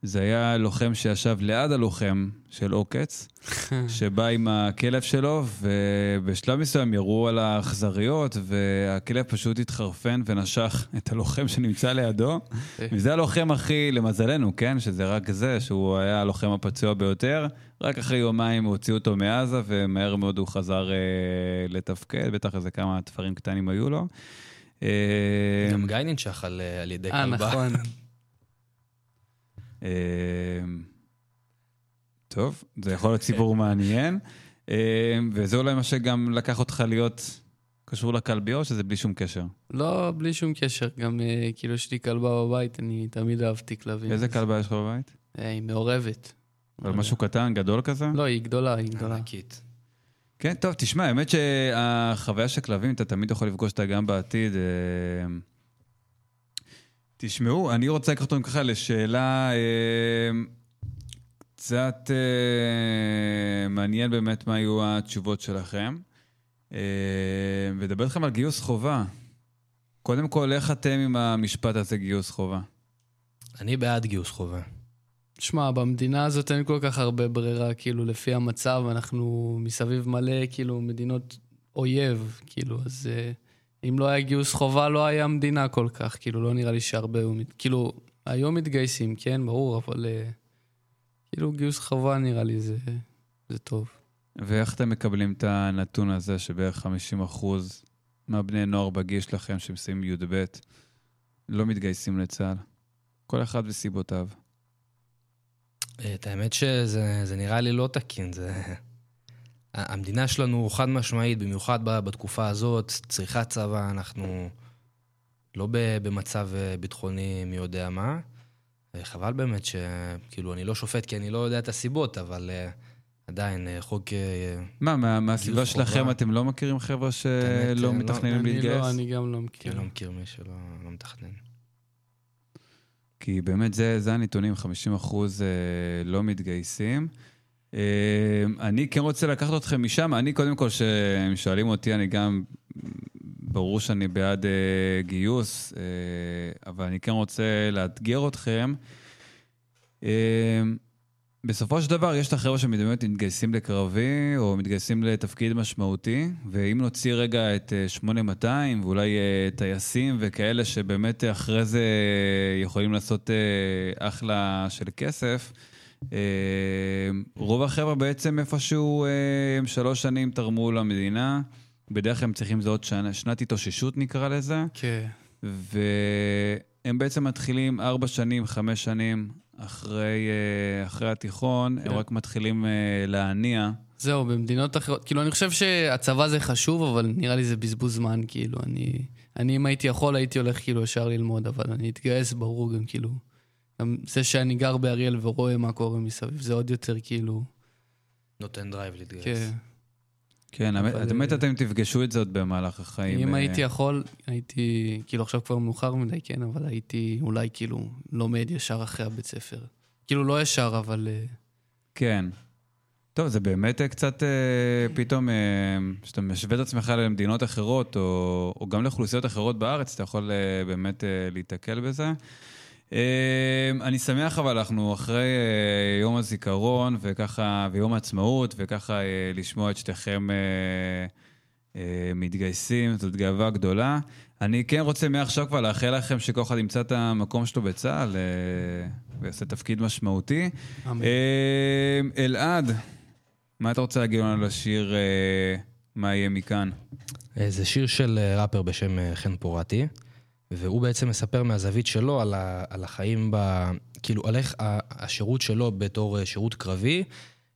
זה היה לוחם שישב ליד הלוחם של עוקץ, שבא עם הכלב שלו, ובשלב מסוים ירו על האכזריות, והכלב פשוט התחרפן ונשך את הלוחם שנמצא לידו. וזה הלוחם הכי, למזלנו, כן? שזה רק זה, שהוא היה הלוחם הפצוע ביותר. רק אחרי יומיים הוציאו אותו מעזה, ומהר מאוד הוא חזר אה, לתפקד, בטח איזה כמה תפרים קטנים היו לו. אה, גם גיא ננשך על, אה, על ידי אה, כלבה. נכון. אה, טוב, זה יכול להיות סיפור מעניין. אה, וזה אולי מה שגם לקח אותך להיות קשור לכלביות, או שזה בלי שום קשר? לא, בלי שום קשר. גם אה, כאילו יש לי כלבה בבית, אני תמיד אהבתי כלבים. איזה כלבה יש לך בבית? היא מעורבת. אבל משהו קטן, גדול כזה? לא, היא גדולה, היא גדולה. ענקית. כן, טוב, תשמע, האמת שהחוויה של כלבים, אתה תמיד יכול לפגוש אותה גם בעתיד. תשמעו, אני רוצה לקחת אתכם ככה לשאלה אה, קצת אה, מעניין באמת מה היו התשובות שלכם. אה, ולדבר איתכם על גיוס חובה. קודם כל, איך אתם עם המשפט הזה, גיוס חובה? אני בעד גיוס חובה. שמע, במדינה הזאת אין כל כך הרבה ברירה, כאילו, לפי המצב, אנחנו מסביב מלא, כאילו, מדינות אויב, כאילו, אז אה, אם לא היה גיוס חובה, לא היה מדינה כל כך, כאילו, לא נראה לי שהרבה היו... כאילו, היום מתגייסים, כן, ברור, אבל אה, כאילו, גיוס חובה נראה לי זה, זה טוב. ואיך אתם מקבלים את הנתון הזה שבערך 50% מהבני נוער בגיל שלכם שמסיימים י"ב לא מתגייסים לצה"ל? כל אחד וסיבותיו. את האמת שזה זה נראה לי לא תקין, זה... המדינה שלנו חד משמעית, במיוחד בתקופה הזאת, צריכת צבא, אנחנו לא במצב אה, ביטחוני מי יודע מה. אה, חבל באמת שכאילו, אני לא שופט כי אני לא יודע את הסיבות, אבל אה, עדיין, חוק... מה, מה- מהסביבה גיוס חובה. שלכם אתם לא מכירים חבר'ה שלא מתכננים אני להתגייס? לא, אני גם לא מכיר. אני לא מכיר מי שלא לא מתכנן. כי באמת זה, זה הנתונים, 50 אחוז אה, לא מתגייסים. אה, אני כן רוצה לקחת אתכם משם. אני, קודם כל, כשהם שואלים אותי, אני גם, ברור שאני בעד אה, גיוס, אה, אבל אני כן רוצה לאתגר אתכם. אה, בסופו של דבר, יש את החבר'ה שבאמת מתגייסים לקרבי, או מתגייסים לתפקיד משמעותי, ואם נוציא רגע את אה, 8200, ואולי אה, טייסים וכאלה שבאמת אחרי זה יכולים לעשות אה, אחלה של כסף, אה, רוב החבר'ה בעצם איפשהו אה, הם שלוש שנים תרמו למדינה, בדרך כלל הם צריכים לזהות שנה, שנת התאוששות נקרא לזה. כן. והם בעצם מתחילים ארבע שנים, חמש שנים אחרי, אה, אחרי התיכון, הם כן. רק מתחילים אה, להניע. זהו, במדינות אחרות, כאילו, אני חושב שהצבא זה חשוב, אבל נראה לי זה בזבוז זמן, כאילו, אני, אני אם הייתי יכול, הייתי הולך כאילו ישר ללמוד, אבל אני אתגייס, ברור גם, כאילו, זה שאני גר באריאל ורואה מה קורה מסביב, זה עוד יותר, כאילו, נותן drive להתגייס. כן. כן, האמת- אה, אתם תפגשו את זאת במהלך החיים. אם אה, הייתי יכול, הייתי, כאילו, עכשיו כבר מאוחר מדי, כן, אבל הייתי אולי, כאילו, לומד ישר אחרי הבית ספר. כאילו, לא ישר, אבל... אה, כן. טוב, זה באמת קצת פתאום, כשאתה משווה את עצמך למדינות אחרות, או, או גם לאוכלוסיות אחרות בארץ, אתה יכול באמת להיתקל בזה. אה, אני שמח, אבל אנחנו אחרי אה, יום הזיכרון, וככה, ויום העצמאות, וככה אה, לשמוע את שתיכם אה, מתגייסים, זאת גאווה גדולה. אני כן רוצה מעכשיו כבר לאחל לכם שכל אחד ימצא את המקום שלו בצה"ל ויעשה תפקיד משמעותי. אמן. אה, אלעד, מה אתה רוצה להגיד לנו על השיר מה יהיה מכאן? זה שיר של ראפר בשם חן פורטי, והוא בעצם מספר מהזווית שלו על, ה, על החיים, ב, כאילו על איך השירות שלו בתור אה, שירות קרבי,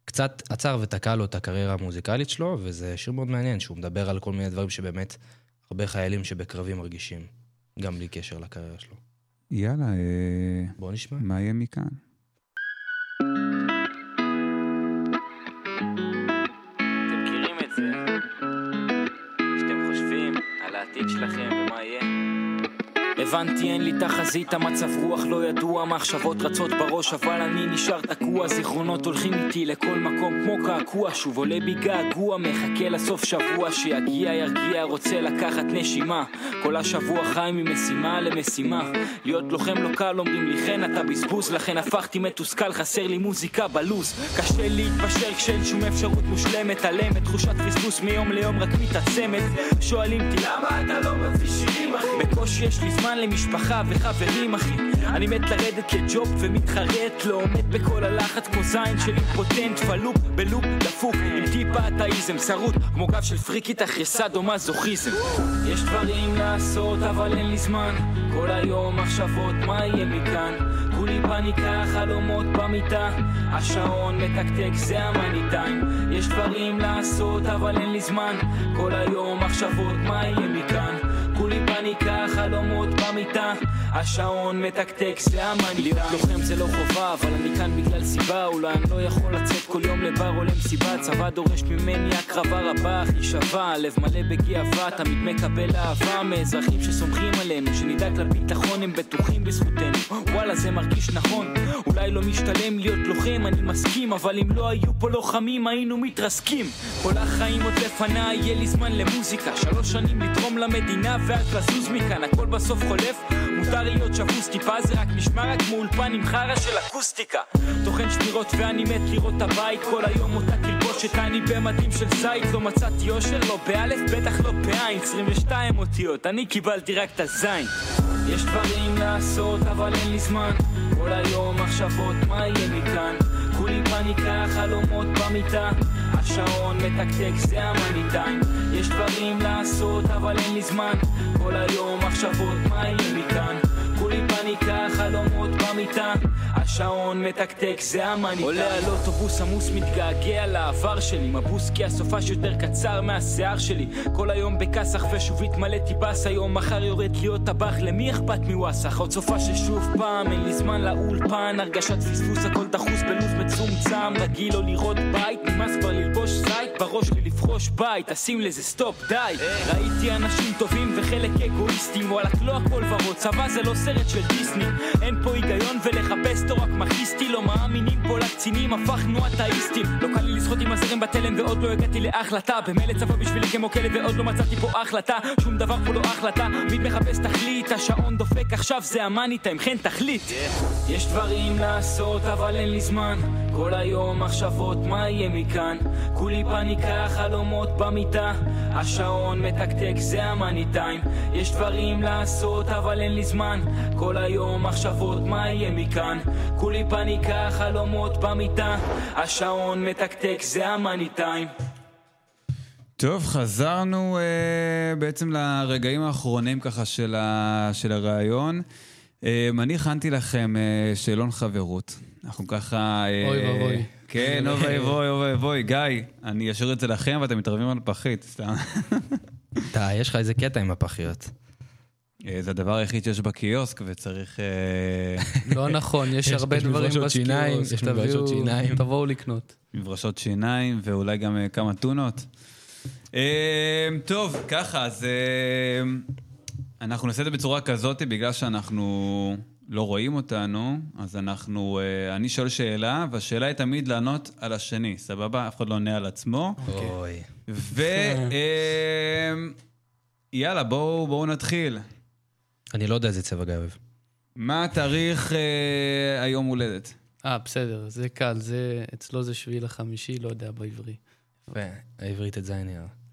קצת עצר ותקע לו את הקריירה המוזיקלית שלו, וזה שיר מאוד מעניין, שהוא מדבר על כל מיני דברים שבאמת הרבה חיילים שבקרבי מרגישים, גם בלי קשר לקריירה שלו. יאללה, אה, בואו נשמע. מה יהיה מכאן? הבנתי אין לי תחזית, המצב רוח לא ידוע, מחשבות רצות בראש אבל אני נשאר תקוע, זיכרונות הולכים איתי לכל מקום כמו קעקוע, שוב עולה בי געגוע, מחכה לסוף שבוע. שיגיע ירגיע, רוצה לקחת נשימה, כל השבוע חי ממשימה למשימה, להיות לוחם לא קל, אומרים לי חן אתה בזבוז, לכן הפכתי מתוסכל, חסר לי מוזיקה בלוז, קשה להתפשר כשאין שום אפשרות מושלמת, עלמת, תחושת פספוס מיום ליום רק מתעצמת, שואלים אותי למה אתה לא מביא שירים אחי? בקושי יש לי זמן למשפחה וחברים אחי, אני מת לרדת כג'וב ומתחרט, לא עומד בכל הלחץ כמו זין של אימפוטנט, פלופ בלופ דפוק, עם טיפה אתאיזם, שרוט כמו גב של פריקית אחרי סאדו-מזוכיזם. יש דברים לעשות אבל אין לי זמן, כל היום מחשבות מה יהיה מכאן, כולי פניקה, חלומות במיטה, השעון מתקתק זה המאני יש דברים לעשות אבל אין לי זמן, כל היום מחשבות מה יהיה מכאן, פניקה, חלומות במיטה, השעון מתקתק זה המאני טיים. להיות לוחם זה לא חובה, אבל אני כאן בגלל סיבה, אולי אני לא יכול לצאת כל יום לבר או למסיבה, צבא דורש ממני הקרבה רבה, היא שווה, לב מלא בגאווה, תמיד מקבל אהבה מאזרחים שסומכים עלינו, שנדאג לביטחון הם בטוחים בזכותנו, וואלה זה מרגיש נכון, אולי לא משתלם להיות לוחם, אני מסכים, אבל אם לא היו פה לוחמים היינו מתרסקים, כל החיים עוד לפניי, יהיה לי זמן למוזיקה, שלוש שנים לתרום למדינה ואז לזוז מכאן, הכל בסוף חולף, מותר להיות שבוס טיפה זה רק נשמע רק כמו אולפן עם חרא של אקוסטיקה. טוחן שמירות ואני מת לראות את הבית. כל היום אותה תלבושת אני במדים של זית. לא מצאתי אושר לא באלף בטח לא בעין. 22 אותיות אני קיבלתי רק את הזין. יש דברים לעשות אבל אין לי זמן. כל היום מחשבות מה יהיה מכאן כולי פניקה חלומות במיטה השעון מתקתק, זה המאני. יש דברים לעשות, אבל אין לי זמן. כל היום מחשבות, מה יהיה מכאן? כולי פניקה, חלומות במיטה. השעון מתקתק, זה המאני טיים. עולה על אוטובוס עמוס, מתגעגע לעבר שלי. מבוס כי הסופש יותר קצר מהשיער שלי. כל היום בכסח ושוב התמלאתי בס היום, מחר יורד להיות טבח, למי אכפת מוואסח? עוד סופה ששוב פעם, אין לי זמן לאולפן, הרגשת פספוס, הכל דחוס בלו"ז מצומצם. רגיל לא לראות בית, נמאס כבר ללבוש זית, בראש לי לבחוש בית, תשים לזה סטופ, די. ראיתי אנשים טובים וחלק אגואיסטים, וואלכ לא הכל ורוד, צבא זה לא סרט של דיסני. אין פה היגיון ולחפש תור רק מכיסטי, לא מאמינים פה לקצינים, הפכנו אתאיסטים. לא קל לי לשחות עם הזרם בתלם ועוד לא הגעתי להחלטה. במילא צבא בשבילי כמו כלב ועוד לא מצאתי פה החלטה. שום דבר פה לא החלטה, תמיד מחפש תכלית, השעון דופק עכשיו זה המאני טיים, כן תחליט. יש דברים לעשות אבל אין לי זמן. כל היום מחשבות מה יהיה מכאן. כולי פניקה חלומות במיטה. השעון מתקתק זה המאני טיים. יש דברים לעשות אבל אין לי זמן. כל היום מחשבות מה יהיה מכאן. כולי פניקה חלומות במיטה. השעון מתקתק זה המאני טיים. טוב, חזרנו אה, בעצם לרגעים האחרונים ככה של, של הראיון. אה, אני הכנתי לכם אה, שאלון חברות. אנחנו ככה... אה, אוי ואבוי. כן, אוי ואבוי, אוי ואבוי. גיא, אני אשאיר את זה לכם ואתם מתערבים על פחית, סתם. אתה, יש לך איזה קטע עם הפחיות. אה, זה הדבר היחיד שיש בקיוסק וצריך... לא נכון, יש הרבה דברים בסקיוס, יש מברשות שיניים. תבואו לקנות. מברשות שיניים ואולי גם כמה טונות. טוב, ככה, אז אנחנו נעשה את זה בצורה כזאת, בגלל שאנחנו לא רואים אותנו, אז אנחנו, אה, אני שואל שאלה, והשאלה היא תמיד לענות על השני, סבבה? אף אחד לא עונה על עצמו. אוי. ו... אה, יאללה, בואו נתחיל. אני לא יודע איזה צבע גיא אוהב. מה התאריך אה, היום הולדת? אה, בסדר, זה קל, זה, אצלו זה שביעי לחמישי, לא יודע בעברי. יפה, העברית את זין נראה.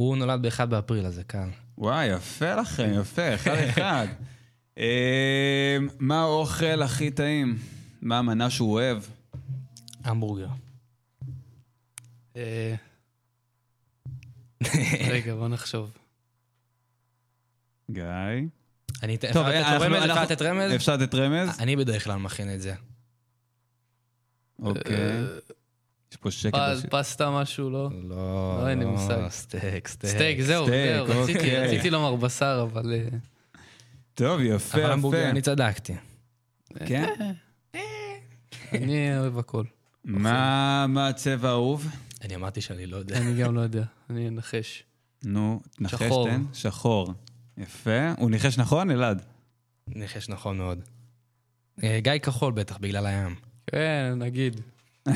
הוא נולד ב-1 באפריל, אז זה קל. וואי, יפה לכם, יפה, אחד אחד. אה, מה האוכל הכי טעים? מה המנה שהוא אוהב? המבורגר. אה, רגע, בוא נחשוב. גיא. אני אתן- טוב, אפשר לתת רמז? אפשר לתת רמז? אפשר לתת רמז? אני בדרך כלל מכין את זה. אוקיי. יש פה שקט. בש- פסטה משהו, לא? לא, לא, אין לי מושג. סטייק, סטייק. סטייק, זהו, סטייק, זהו, רציתי- אוקיי. רציתי לומר בשר, אבל... אה, טוב, יפה, אבל המבורגר, יפה. אני צדקתי. כן? אני אוהב הכל. מה מה הצבע האהוב? אני אמרתי שאני לא יודע. אני גם לא יודע, אני אנחש. נו, שחור. תן. שחור. יפה. הוא ניחש נכון, אלעד? ניחש נכון מאוד. אה, גיא כחול בטח, בגלל הים. כן, נגיד.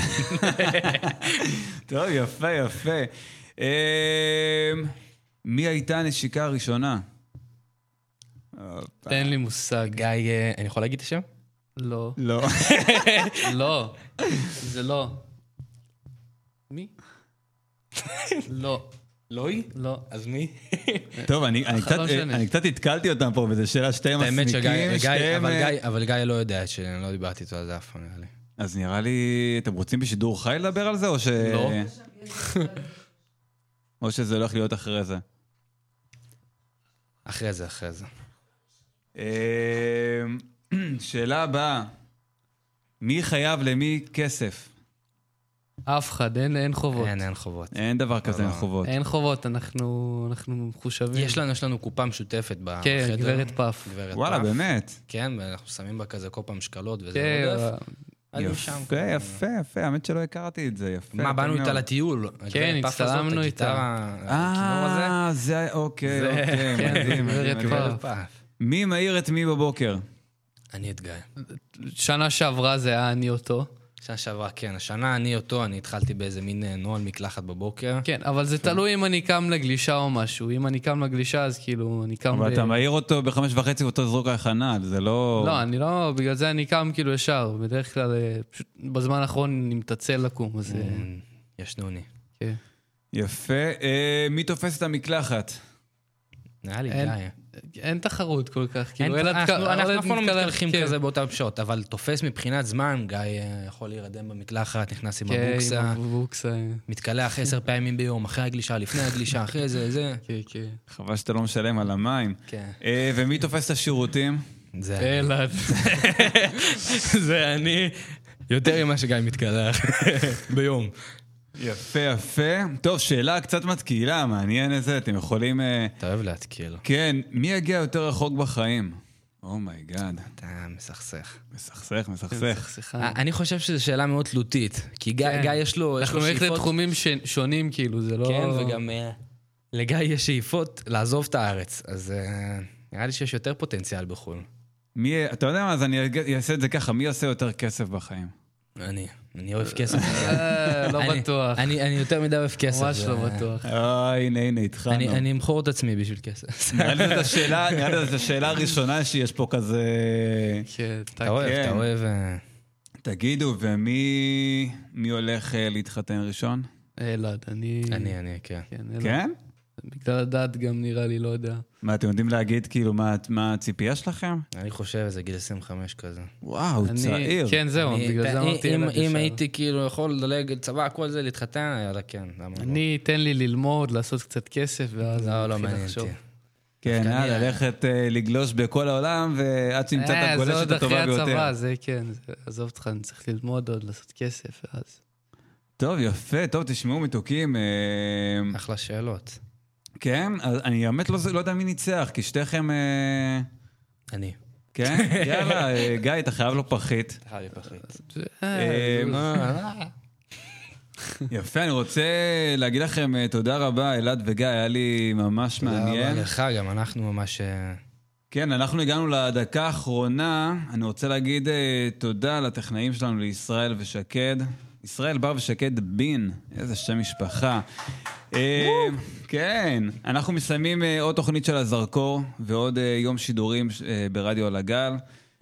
טוב, יפה, יפה. אה, מי הייתה הנשיקה הראשונה? תן לי מושג. גיא, אה, אני יכול להגיד את השם? לא. לא. לא. זה לא. מי? לא. לא היא? לא. אז מי? טוב, אני אני קצת- משנה. אני קצת התקלתי אותם פה, וזו שאלה האמת שגיא, מסמיקים, גיא- שתיהם... אבל גיא- לא יודע את שלי, אני לא דיברתי איתו על זה אף פעם, נראה לי. אז נראה לי, אתם רוצים בשידור חי לדבר על זה, או ש... לא. או שזה הולך להיות אחרי זה? אחרי זה, אחרי זה. אה, שאלה הבאה, מי חייב למי כסף? אף אחד, אין אין חובות. אין, אין חובות. אין דבר כזה, אין לא. חובות. אין חובות, אנחנו אנחנו מחושבים. יש לנו, יש לנו קופה משותפת בחדר. כן, גברת פף. גברת וואלה, פף. באמת. כן, ואנחנו שמים בה כזה כל פעם שקלות וזה כן, עודף. אז משם יפה. יפה, יפה, האמת שלא הכרתי את זה, יפה. מה, באנו איתה. לטיול. כן, הצטלמנו הזה. אה, זה, אוקיי, זה- אוקיי, כן, מדהים. מי מעיר את מי בבוקר? אני את גיא. שנה שעברה זה היה אני אותו. שנה שעברה, כן. השנה אני אותו, אני התחלתי באיזה מין אה, נוהל מקלחת בבוקר. כן, אבל זה תלוי אם אני קם לגלישה או משהו. אם אני קם לגלישה, אז כאילו, אני קם... אבל ב- אתה מעיר אותו בחמש וחצי ואותו זרוק נעל, זה לא... לא, אני לא, בגלל זה אני קם כאילו ישר. בדרך כלל, אה, פשוט בזמן האחרון אני מתעצל לקום, אז... אה, אמ, ישנוני. כן. יפה. מי תופס את המקלחת? נראה לי אין- גיא. אין תחרות כל כך, אין- כאילו, ילד אנחנו אף פעם לא מתקלח, מתקלחים כן. כזה באותן שעות, אבל תופס מבחינת זמן, גיא אה, יכול להירדם במקלחת, נכנס עם כן, הבוקסה. מתקלח עשר פעמים ביום, אחרי הגלישה, לפני הגלישה, אחרי זה, זה. כן, כן. חבל שאתה לא משלם על המים. כן. אה, ומי תופס את השירותים? זה אלעד. זה אני יותר ממה שגיא מתקלח ביום. יפה, יפה. טוב, שאלה קצת מתקילה, מעניין איזה, אתם יכולים... אה, אתה אוהב להתקיל. כן, מי יגיע יותר רחוק בחיים? oh my God, אתה מסכסך. מסכסך, מסכסך. סליחה. אני חושב שזו שאלה מאוד תלותית, כי גיא כן. גיא יש לו אנחנו נלך שאיפות... לתחומים ש- שונים, כאילו, זה לא... כן, וגם אה, לגיא יש שאיפות לעזוב את הארץ, אז אה, נראה לי שיש יותר פוטנציאל בחו"ל. מי, אתה יודע מה, אז אני אעשה את זה ככה, מי עושה יותר כסף בחיים? אני, אני אוהב כסף. אה, לא בטוח. אני יותר מדי אוהב כסף. ממש לא בטוח. אה, הנה, הנה, התחלנו. אני אמכור את עצמי בשביל כסף. נראה לי זאת השאלה, הראשונה שיש פה כזה... כן, אתה אוהב. אתה אוהב... אה, תגידו, ומי מי הולך להתחתן ראשון? אלעד, אני... אני, אני, כן. כן? בגלל הדת גם נראה לי, לא יודע. מה, אתם יודעים להגיד כאילו מה מה הציפייה שלכם? אני חושב איזה גיל 25 כזה. וואו, אני- צעיר. כן, זהו, אני- בגלל זה אמרתי אם- אם. הייתי כאילו יכול לדלג צבא, כל זה, להתחתן, יאללה, כן, למה לא? אני, תן לי ללמוד, לעשות קצת כסף, ואז לא, אני לא מעניין. אותי. כן, אה, אני- ללכת אה, לגלוש בכל העולם, ועד שתמצא את אה, זה הגולשת עוד אחרי הטובה ביותר. הצבא, זה כן, זה- עזוב אותך, אני צריך ללמוד עוד, לעשות כסף, ואז... טוב, יפה, טוב, תשמעו מתוקים. אה, אחלה שאלות. כן, אז אני באמת לא לא יודע מי ניצח, כי שתיכם... אה, אני. כן? יאללה, אה, גיא, אתה חייב לו פחית. אה, יפה, אני רוצה להגיד לכם אה, תודה רבה, אלעד וגיא, היה לי ממש תודה מעניין. רבה לך, גם אנחנו ממש... כן, אנחנו הגענו לדקה האחרונה. אני רוצה להגיד תודה לטכנאים שלנו, לישראל ושקד. ישראל בר ושקד בין, איזה שם משפחה. אה, כן, אנחנו מסיימים אה, עוד תוכנית של הזרקור ועוד אה, יום שידורים ברדיו על הגל.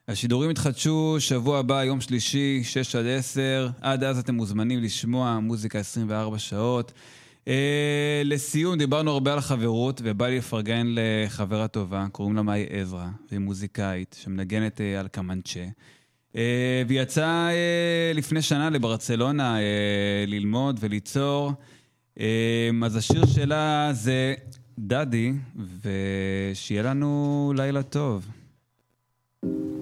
השידורים יתחדשו שבוע הבא, יום שלישי, 6 עד 10. עד אז אתם מוזמנים לשמוע מוזיקה 24 שעות. לסיום, דיברנו הרבה על חברות, ובא לי לפרגן לחברה טובה, קוראים לה מאי עזרא, והיא מוזיקאית שמנגנת על קמנצ'ה. אה, ויצא אה, לפני שנה לברצלונה אה, ללמוד וליצור. אז השיר שלה זה דדי, ושיהיה לנו לילה טוב. thank you